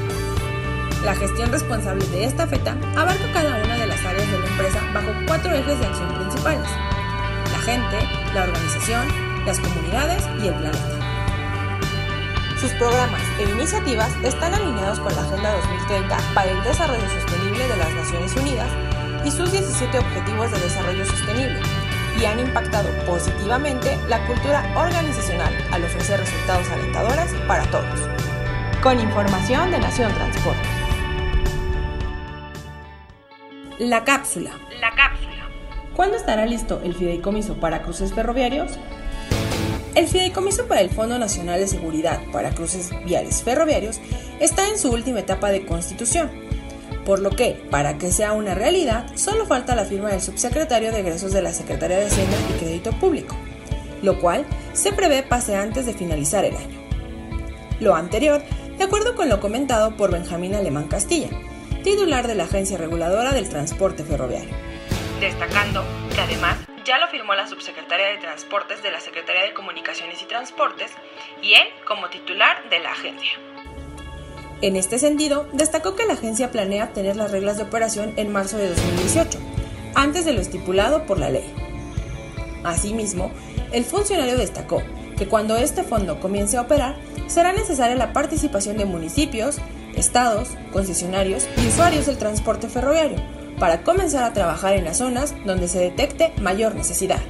La gestión responsable de esta feta abarca cada una de las áreas de la empresa bajo cuatro ejes de acción principales. La gente, la organización, las comunidades y el planeta. Sus programas e iniciativas están alineados con la Agenda 2030 para el Desarrollo Sostenible de las Naciones Unidas y sus 17 Objetivos de Desarrollo Sostenible y han impactado positivamente la cultura organizacional al ofrecer resultados alentadores para todos. Con información de Nación Transporte. La cápsula. La cápsula. ¿Cuándo estará listo el fideicomiso para cruces ferroviarios? El Fideicomiso para el Fondo Nacional de Seguridad para Cruces Viales Ferroviarios está en su última etapa de constitución, por lo que, para que sea una realidad, solo falta la firma del subsecretario de egresos de la Secretaría de Hacienda y Crédito Público, lo cual se prevé pase antes de finalizar el año. Lo anterior, de acuerdo con lo comentado por Benjamín Alemán Castilla, titular de la Agencia Reguladora del Transporte Ferroviario. Destacando que además ya lo firmó la subsecretaria de Transportes de la Secretaría de Comunicaciones y Transportes y él como titular de la agencia. En este sentido, destacó que la agencia planea obtener las reglas de operación en marzo de 2018, antes de lo estipulado por la ley. Asimismo, el funcionario destacó que cuando este fondo comience a operar, será necesaria la participación de municipios, estados, concesionarios y usuarios del transporte ferroviario, para comenzar a trabajar en las zonas donde se detecte mayor necesidad.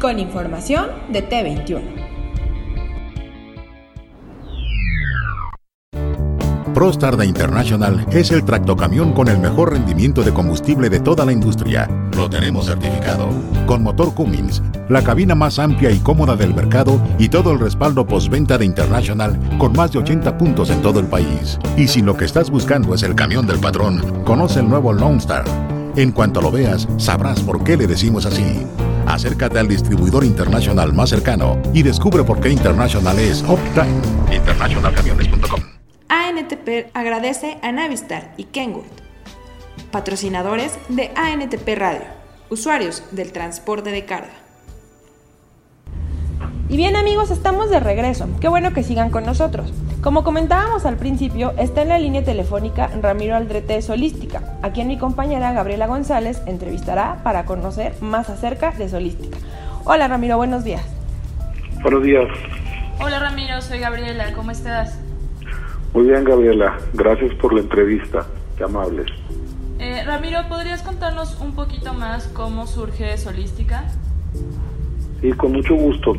Con información de T21. ProStar de International es el tractocamión con el mejor rendimiento de combustible de toda la industria. Lo tenemos certificado. Con motor Cummins, la cabina más amplia y cómoda del mercado y todo el respaldo postventa de International con más de 80 puntos en todo el país. Y si lo que estás buscando es el camión del patrón, conoce el nuevo Lone Star. En cuanto lo veas, sabrás por qué le decimos así. Acércate al distribuidor internacional más cercano y descubre por qué International es Uptime. Internationalcamiones.com ANTP agradece a Navistar y Kenwood, patrocinadores de ANTP Radio, usuarios del transporte de carga. Y bien amigos, estamos de regreso. Qué bueno que sigan con nosotros. Como comentábamos al principio, está en la línea telefónica Ramiro Aldrete Solística, a quien mi compañera Gabriela González entrevistará para conocer más acerca de Solística. Hola Ramiro, buenos días. Buenos días. Hola Ramiro, soy Gabriela, ¿cómo estás? Muy bien, Gabriela. Gracias por la entrevista. Qué amables. Eh, Ramiro, ¿podrías contarnos un poquito más cómo surge Solística? Sí, con mucho gusto.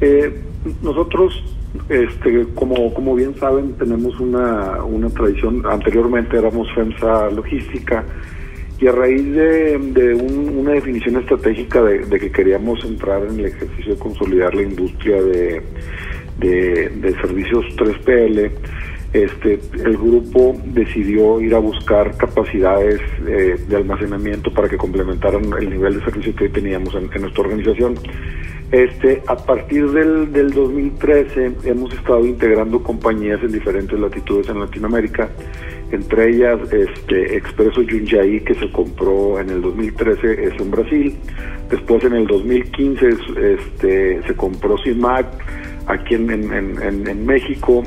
Eh, nosotros, este, como, como bien saben, tenemos una, una tradición. Anteriormente éramos FEMSA Logística y a raíz de, de una definición estratégica de, de que queríamos entrar en el ejercicio de consolidar la industria de, de, de servicios 3PL, este, el grupo decidió ir a buscar capacidades eh, de almacenamiento para que complementaran el nivel de servicio que hoy teníamos en, nuestra organización. Este, a partir del, del 2013 hemos estado integrando compañías en diferentes latitudes en Latinoamérica, entre ellas este, Expreso Jundiaí que se compró en el 2013 es en Brasil, después en el 2015 este, se compró CIMAC, aquí en, en, México.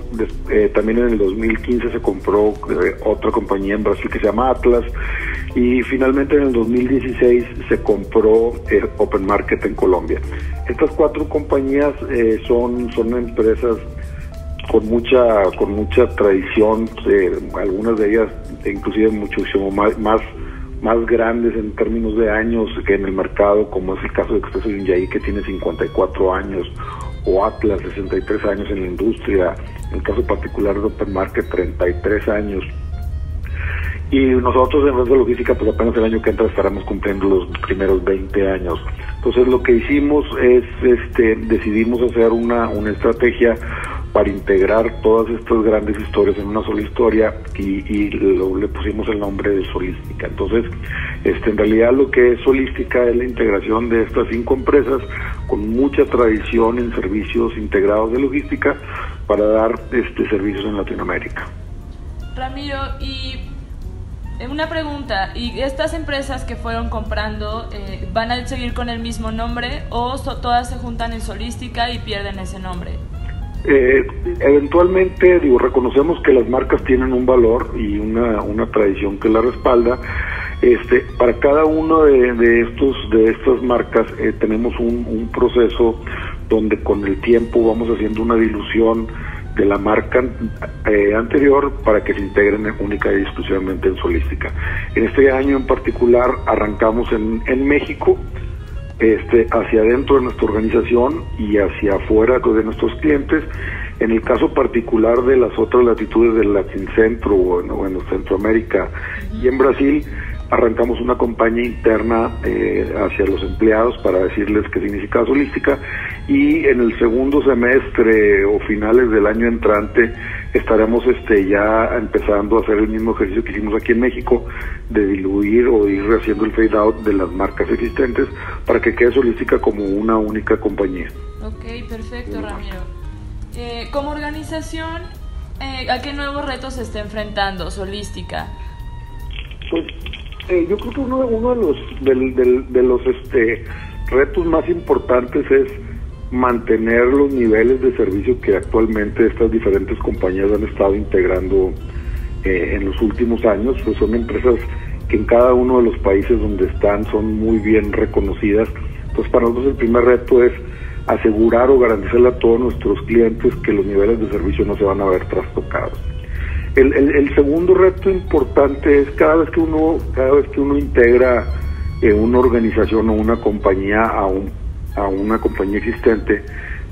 Eh, también en el 2015 se compró eh, otra compañía en Brasil que se llama Atlas. Y finalmente en el 2016 se compró eh, Open Market en Colombia. Estas cuatro compañías son, son empresas con mucha con mucha tradición, algunas de ellas inclusive muchísimo más, más más grandes en términos de años que en el mercado, como es el caso de Expreso Yunyaí, que tiene 54 años, o Atlas, 63 años en la industria, en el caso particular de Open Market, 33 años. Y nosotros en de Logística, pues apenas el año que entra estaremos cumpliendo los primeros 20 años. Entonces lo que hicimos es, este, decidimos hacer una, una estrategia para integrar todas estas grandes historias en una sola historia y, le pusimos el nombre de Solística. Entonces, este, en realidad lo que es Solística es la integración de estas cinco empresas con mucha tradición en servicios integrados de logística para dar este, servicios en Latinoamérica. Ramiro, y una pregunta, ¿y estas empresas que fueron comprando eh, van a seguir con el mismo nombre o todas se juntan en Solística y pierden ese nombre? Eh, eventualmente, digo, reconocemos que las marcas tienen un valor y una, una tradición que la respalda. Este, para cada uno de, estos de estas marcas eh, tenemos un, un, proceso donde con el tiempo vamos haciendo una dilución de la marca eh, anterior para que se integren única y exclusivamente en Solística. En este año en particular arrancamos en, en México, este, hacia adentro de nuestra organización y hacia afuera de nuestros clientes. En el caso particular de las otras latitudes del Latincentro o en, Centroamérica y en Brasil, arrancamos una campaña interna eh, hacia los empleados para decirles qué significa holística y en el segundo semestre o finales del año entrante estaremos este ya empezando a hacer el mismo ejercicio que hicimos aquí en México de diluir o ir haciendo el fade out de las marcas existentes para que quede holística como una única compañía. Ok, perfecto Ramiro. Eh, como organización, eh, ¿a qué nuevos retos se está enfrentando Solística? Pues eh, yo creo que uno, uno de los de los este retos más importantes es mantener los niveles de servicio que actualmente estas diferentes compañías han estado integrando eh, en los últimos años. Pues son empresas que en cada uno de los países donde están son muy bien reconocidas. Pues para nosotros el primer reto es asegurar o garantizarle a todos nuestros clientes que los niveles de servicio no se van a ver trastocados. El, el, segundo reto importante es cada vez que uno, cada vez que uno integra eh, una organización o una compañía a, un, a una compañía existente,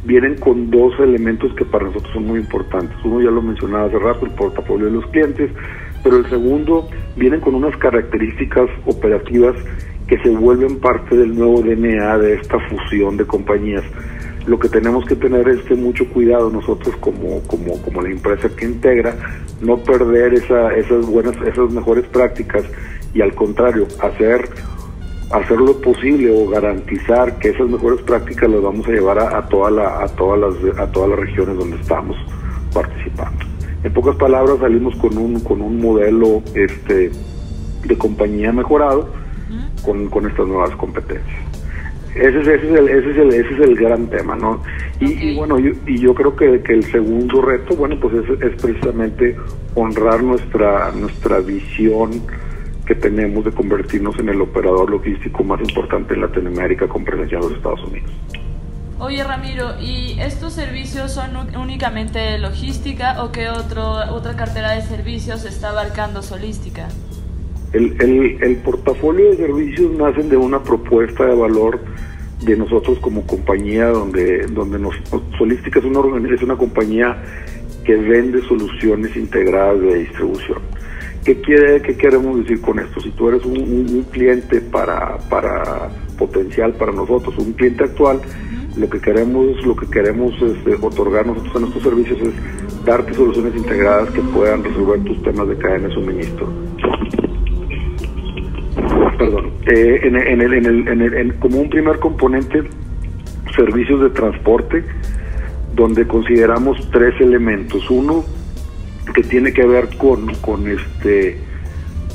vienen con dos elementos que para nosotros son muy importantes. Uno ya lo mencionaba hace rato, el portafolio de los clientes, pero el segundo vienen con unas características operativas que se vuelven parte del nuevo DNA de esta fusión de compañías lo que tenemos que tener es mucho cuidado nosotros como, como, como la empresa que integra, no perder esa, esas buenas, esas mejores prácticas y al contrario, hacer hacer lo posible o garantizar que esas mejores prácticas las vamos a llevar a, toda la, a todas las a todas las regiones donde estamos participando. En pocas palabras salimos con un con un modelo este de compañía mejorado con, con estas nuevas competencias. Ese es, ese es, el, ese es, el, ese es el gran tema, ¿no? Y, bueno, yo, y yo creo que, que, el segundo reto, bueno, pues es, es, precisamente honrar nuestra, nuestra visión que tenemos de convertirnos en el operador logístico más importante en Latinoamérica con presencia en los Estados Unidos. Oye Ramiro, ¿y estos servicios son únicamente logística o qué otro, otra cartera de servicios está abarcando Solística? El, el, el, portafolio de servicios nacen de una propuesta de valor de nosotros como compañía, donde, donde nos, Solística es una, es una compañía que vende soluciones integradas de distribución. ¿Qué, quiere, ¿Qué queremos decir con esto? Si tú eres un, cliente para, para potencial para nosotros, un cliente actual, lo que queremos, lo que queremos este, otorgar nosotros a nuestros servicios es darte soluciones integradas que puedan resolver tus temas de cadena de suministro. Perdón. Eh, en, el, en, el, en, el, como un primer componente, servicios de transporte, donde consideramos tres elementos. Uno, que tiene que ver con, con este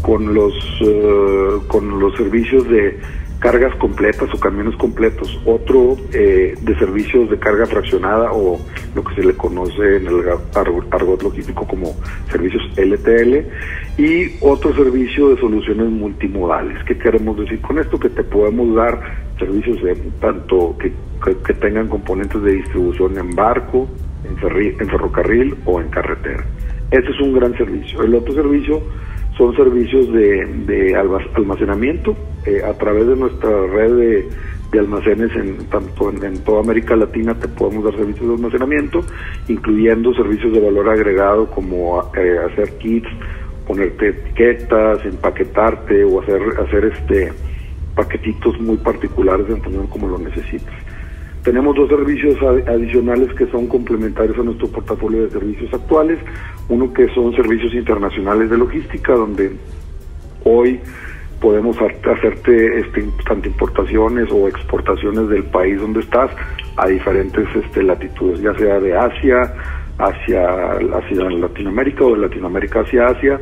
con los eh, con los servicios de cargas completas o camiones completos, otro eh, de servicios de carga fraccionada o lo que se le conoce en el argot logístico como servicios LTL y otro servicio de soluciones multimodales. ¿Qué queremos decir con esto? Que te podemos dar servicios tanto que, que, tengan componentes de distribución en barco, en, en ferrocarril o en carretera. Ese es un gran servicio. El otro servicio son servicios de, de almacenamiento eh, a través de nuestra red de, almacenes en tanto en, toda América Latina te podemos dar servicios de almacenamiento incluyendo servicios de valor agregado como eh, hacer kits ponerte etiquetas empaquetarte o hacer hacer este paquetitos muy particulares en función como lo necesites tenemos dos servicios adicionales que son complementarios a nuestro portafolio de servicios actuales. Uno que son servicios internacionales de logística, donde hoy podemos hacerte este, tanto importaciones o exportaciones del país donde estás a diferentes este, latitudes, ya sea de Asia hacia, hacia Latinoamérica o de Latinoamérica hacia Asia,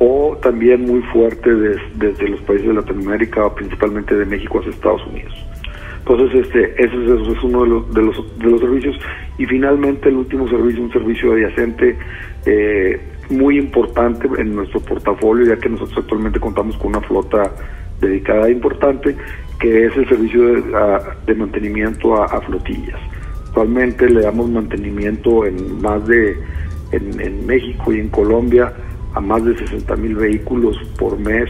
o también muy fuerte desde los países de Latinoamérica, principalmente de México hacia Estados Unidos. Entonces, este, eso, es uno de los, de los, de los servicios. Y finalmente, el último servicio, un servicio adyacente eh, muy importante en nuestro portafolio, ya que nosotros actualmente contamos con una flota dedicada importante, que es el servicio de, mantenimiento a, flotillas. Actualmente le damos mantenimiento en más de, en, en México y en Colombia, a más de 60 mil vehículos por mes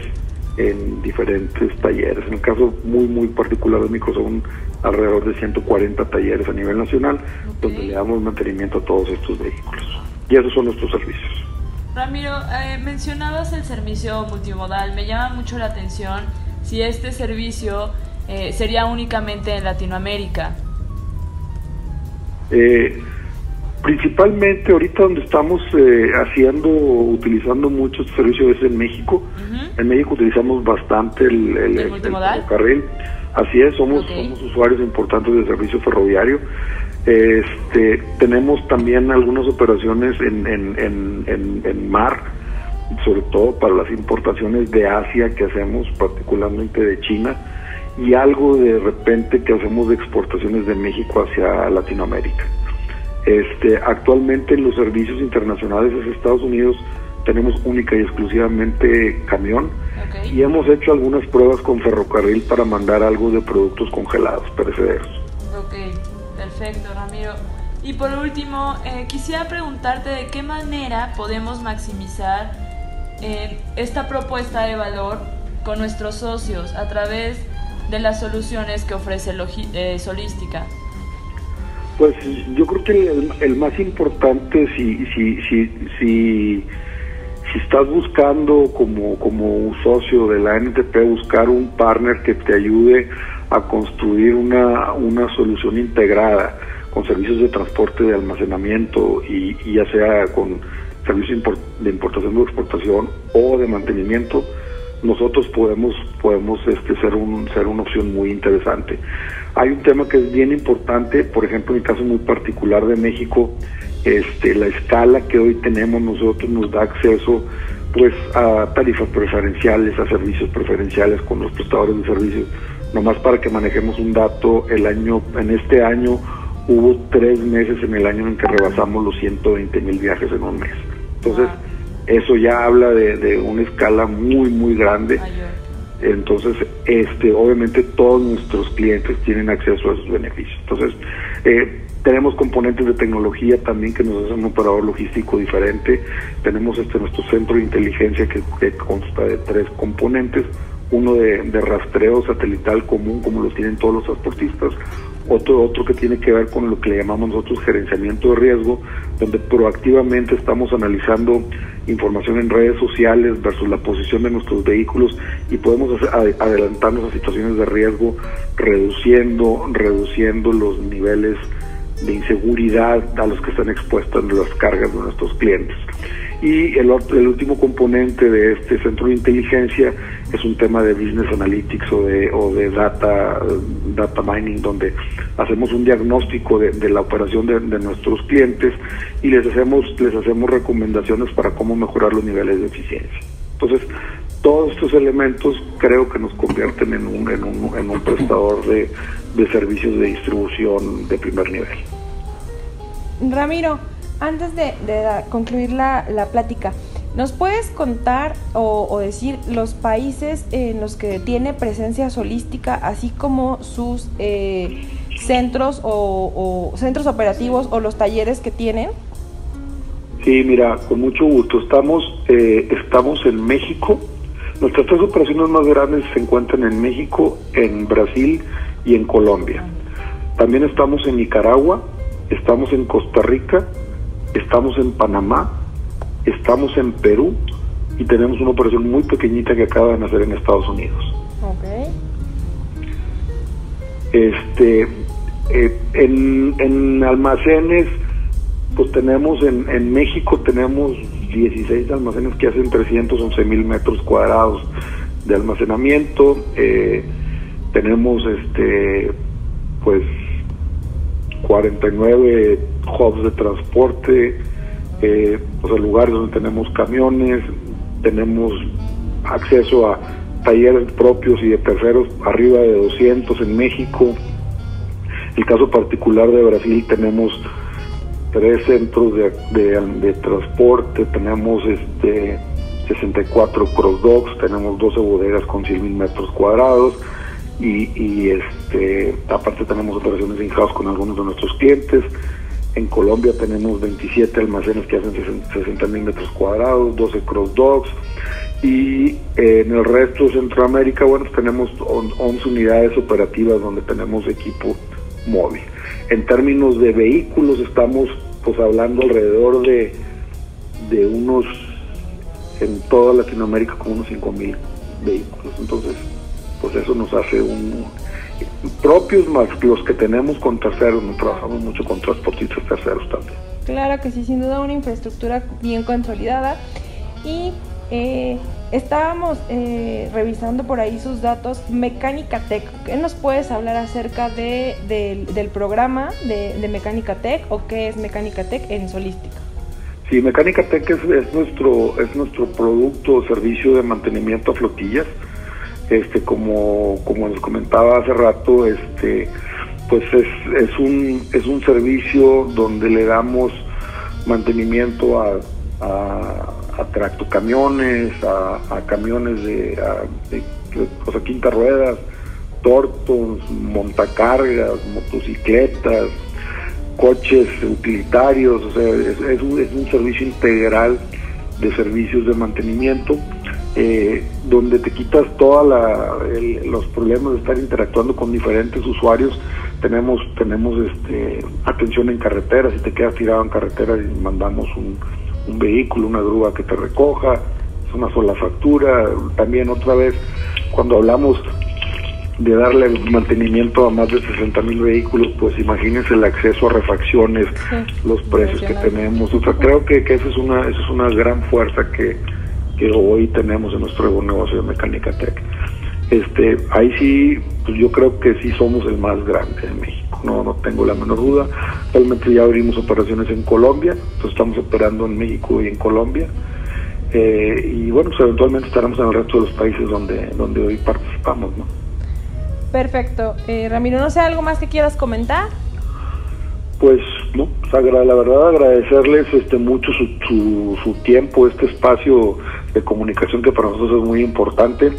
en diferentes talleres. En el caso muy, muy particular de Micro son alrededor de 140 talleres a nivel nacional, donde le damos mantenimiento a todos estos vehículos. Y esos son nuestros servicios. Ramiro, eh, mencionabas el servicio multimodal. Me llama mucho la atención si este servicio eh, sería únicamente en Latinoamérica. Eh, Principalmente ahorita donde estamos eh, haciendo, utilizando muchos servicios es en México. En México utilizamos bastante el, el, ferrocarril. Así es, somos, somos usuarios importantes del servicio ferroviario. Este, tenemos también algunas operaciones en, en, en, en, mar, sobre todo para las importaciones de Asia que hacemos, particularmente de China, y algo de repente que hacemos de exportaciones de México hacia Latinoamérica. Este, actualmente en los servicios internacionales de Estados Unidos tenemos única y exclusivamente camión y hemos hecho algunas pruebas con ferrocarril para mandar algo de productos congelados, perecederos. Ok, perfecto, Ramiro. Y por último, eh, quisiera preguntarte de qué manera podemos maximizar eh, esta propuesta de valor con nuestros socios a través de las soluciones que ofrece eh, Solística. Pues yo creo que el, más importante, si, si, si, si, estás buscando como, como socio de la NTP, buscar un partner que te ayude a construir una, una solución integrada con servicios de transporte, de almacenamiento y, ya sea con servicios de importación o exportación o de mantenimiento, nosotros podemos podemos este ser un ser una opción muy interesante. Hay un tema que es bien importante, por ejemplo, en el caso muy particular de México, este, la escala que hoy tenemos nosotros nos da acceso pues a tarifas preferenciales, a servicios preferenciales con los prestadores de servicios. Nomás para que manejemos un dato, el año, en este año hubo tres meses en el año en que rebasamos los 120 mil viajes en un mes. Entonces, eso ya habla de, de una escala muy, muy grande. Entonces, este, obviamente todos nuestros clientes tienen acceso a esos beneficios. Entonces, eh, tenemos componentes de tecnología también que nos hacen un operador logístico diferente. Tenemos este nuestro centro de inteligencia que, consta de tres componentes. Uno de, rastreo satelital común, como lo tienen todos los transportistas. Otro, otro que tiene que ver con lo que le llamamos nosotros gerenciamiento de riesgo, donde proactivamente estamos analizando información en redes sociales versus la posición de nuestros vehículos y podemos adelantarnos a situaciones de riesgo reduciendo, reduciendo los niveles de inseguridad a los que están expuestas las cargas de nuestros clientes. Y el, el, último componente de este centro de inteligencia es un tema de business analytics o de, o de data, data mining, donde hacemos un diagnóstico de, la operación de, nuestros clientes y les hacemos, les hacemos recomendaciones para cómo mejorar los niveles de eficiencia. Entonces, todos estos elementos creo que nos convierten en un, en un, en un prestador de, de servicios de distribución de primer nivel. Ramiro, antes de, concluir la, plática, ¿nos puedes contar o, decir los países en los que tiene presencia solística, así como sus eh, centros o, centros operativos o los talleres que tienen? Sí, mira, con mucho gusto. Estamos, eh, estamos en México. Nuestras tres operaciones más grandes se encuentran en México, en Brasil y en Colombia. También estamos en Nicaragua, estamos en Costa Rica, estamos en Panamá, estamos en Perú y tenemos una operación muy pequeñita que acaba de nacer en Estados Unidos. Este, eh, en, almacenes, pues tenemos en, en México tenemos 16 almacenes que hacen 311 mil metros cuadrados de almacenamiento. Eh, tenemos este, pues 49 hubs de transporte, eh, o sea, lugares donde tenemos camiones, tenemos acceso a talleres propios y de terceros, arriba de 200 en México. El caso particular de Brasil tenemos tres centros de, de, transporte, tenemos este 64 cross docks, tenemos 12 bodegas con 100 mil metros cuadrados y, este aparte tenemos operaciones in-house con algunos de nuestros clientes. En Colombia tenemos 27 almacenes que hacen 60 mil metros cuadrados, 12 cross docks. Y en el resto de Centroamérica, bueno, tenemos 11 unidades operativas donde tenemos equipo móvil. En términos de vehículos, estamos pues hablando alrededor de, de unos, en toda Latinoamérica, como unos 5 mil vehículos. Entonces, pues eso nos hace un, propios más los que tenemos con terceros, no trabajamos mucho con transportistas terceros también. Claro que sí, sin duda una infraestructura bien consolidada y eh, estábamos eh, revisando por ahí sus datos Mecánica Tech. ¿Qué nos puedes hablar acerca de, del programa de, Mecánica Tech o qué es Mecánica Tech en Solística? Sí, Mecánica Tech es, es nuestro, es nuestro producto o servicio de mantenimiento a flotillas este como como les comentaba hace rato este pues es, es un es un servicio donde le damos mantenimiento a, a, tractocamiones a, camiones de, a, quinta ruedas tortos montacargas motocicletas coches utilitarios o sea es, un, es un servicio integral de servicios de mantenimiento eh, donde te quitas todos los problemas de estar interactuando con diferentes usuarios. Tenemos tenemos este, atención en carretera, si te quedas tirado en carretera y mandamos un, vehículo, una grúa que te recoja, es una sola factura. También otra vez, cuando hablamos de darle mantenimiento a más de 60 mil vehículos, pues imagínense el acceso a refacciones, los precios que tenemos. O sea, creo que, que eso es una, eso es una gran fuerza que, que hoy tenemos en nuestro negocio de Mecánica Tech. Este, ahí sí, pues yo creo que sí somos el más grande en México, no, no tengo la menor duda. Realmente ya abrimos operaciones en Colombia, entonces estamos operando en México y en Colombia. Eh, y bueno, pues eventualmente estaremos en el resto de los países donde, donde hoy participamos, ¿no? Perfecto. Eh, Ramiro, no sé, ¿algo más que quieras comentar? Pues, no, pues, la verdad agradecerles este mucho su, su tiempo, este espacio de comunicación que para nosotros es muy importante.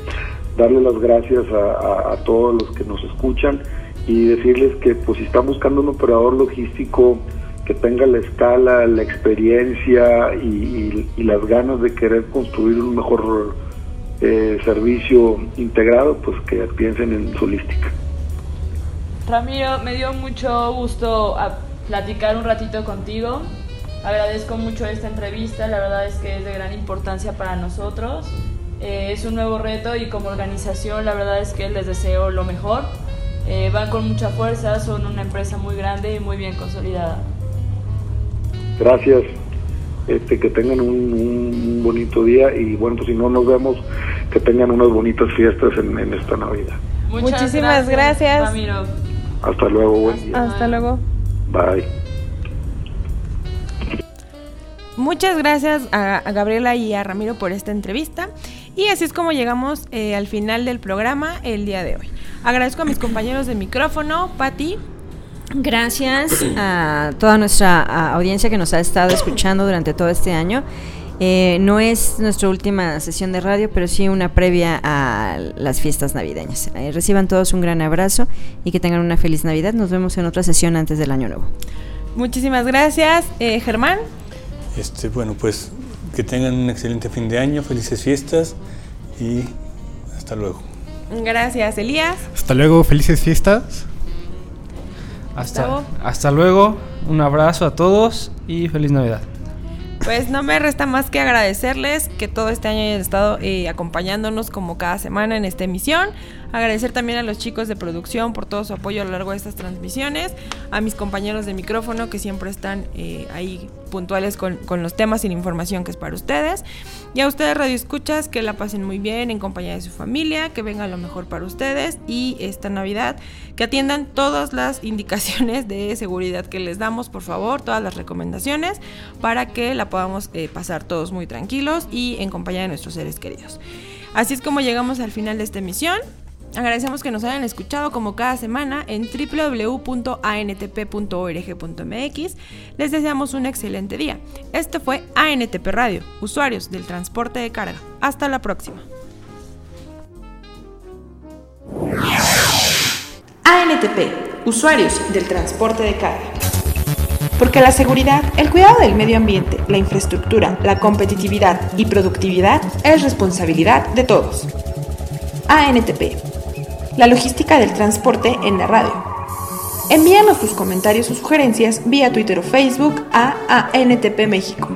Darle las gracias a, todos los que nos escuchan y decirles que pues si están buscando un operador logístico que tenga la escala, la experiencia y, las ganas de querer construir un mejor eh, servicio integrado, pues que piensen en Solística. Ramiro, me dio mucho gusto a platicar un ratito contigo. Agradezco mucho esta entrevista, la verdad es que es de gran importancia para nosotros. Eh, es un nuevo reto y como organización la verdad es que les deseo lo mejor. Eh, van con mucha fuerza, son una empresa muy grande y muy bien consolidada. Gracias, este, que tengan un, bonito día y bueno, pues si no nos vemos, que tengan unas bonitas fiestas en, esta Navidad. Muchísimas gracias. Ramiro. Hasta luego, buen día. Hasta luego. Bye. Muchas gracias a, Gabriela y a Ramiro por esta entrevista. Y así es como llegamos eh, al final del programa el día de hoy. Agradezco a mis compañeros de micrófono, Patti. Gracias a toda nuestra audiencia que nos ha estado escuchando durante todo este año. Eh, no es nuestra última sesión de radio, pero sí una previa a las fiestas navideñas. Eh, reciban todos un gran abrazo y que tengan una feliz Navidad. Nos vemos en otra sesión antes del Año Nuevo. Muchísimas gracias, Germán. Este, bueno, pues que tengan un excelente fin de año, felices fiestas y hasta luego. Gracias, Elías. Hasta luego, felices fiestas. Hasta, hasta luego, un abrazo a todos y feliz Navidad. Pues no me resta más que agradecerles que todo este año hayan estado eh, acompañándonos como cada semana en esta emisión. Agradecer también a los chicos de producción por todo su apoyo a lo largo de estas transmisiones, a mis compañeros de micrófono que siempre están eh, ahí puntuales con, con, los temas y la información que es para ustedes. Y a ustedes, Radio Escuchas, que la pasen muy bien en compañía de su familia, que venga lo mejor para ustedes y esta Navidad, que atiendan todas las indicaciones de seguridad que les damos, por favor, todas las recomendaciones, para que la podamos eh, pasar todos muy tranquilos y en compañía de nuestros seres queridos. Así es como llegamos al final de esta emisión. Agradecemos que nos hayan escuchado como cada semana en www.antp.org.mx. Les deseamos un excelente día. Esto fue ANTP Radio, usuarios del transporte de carga. Hasta la próxima. ANTP, usuarios del transporte de carga. Porque la seguridad, el cuidado del medio ambiente, la infraestructura, la competitividad y productividad es responsabilidad de todos. ANTP la logística del transporte en la radio. Envíanos tus comentarios o sugerencias vía Twitter o Facebook a ANTP México.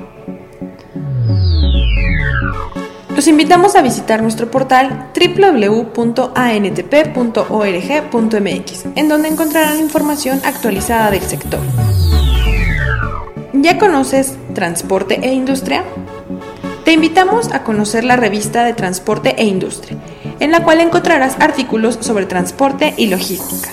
Los invitamos a visitar nuestro portal www.antp.org.mx, en donde encontrarán información actualizada del sector. ¿Ya conoces Transporte e Industria? Te invitamos a conocer la revista de Transporte e Industria en la cual encontrarás artículos sobre transporte y logística.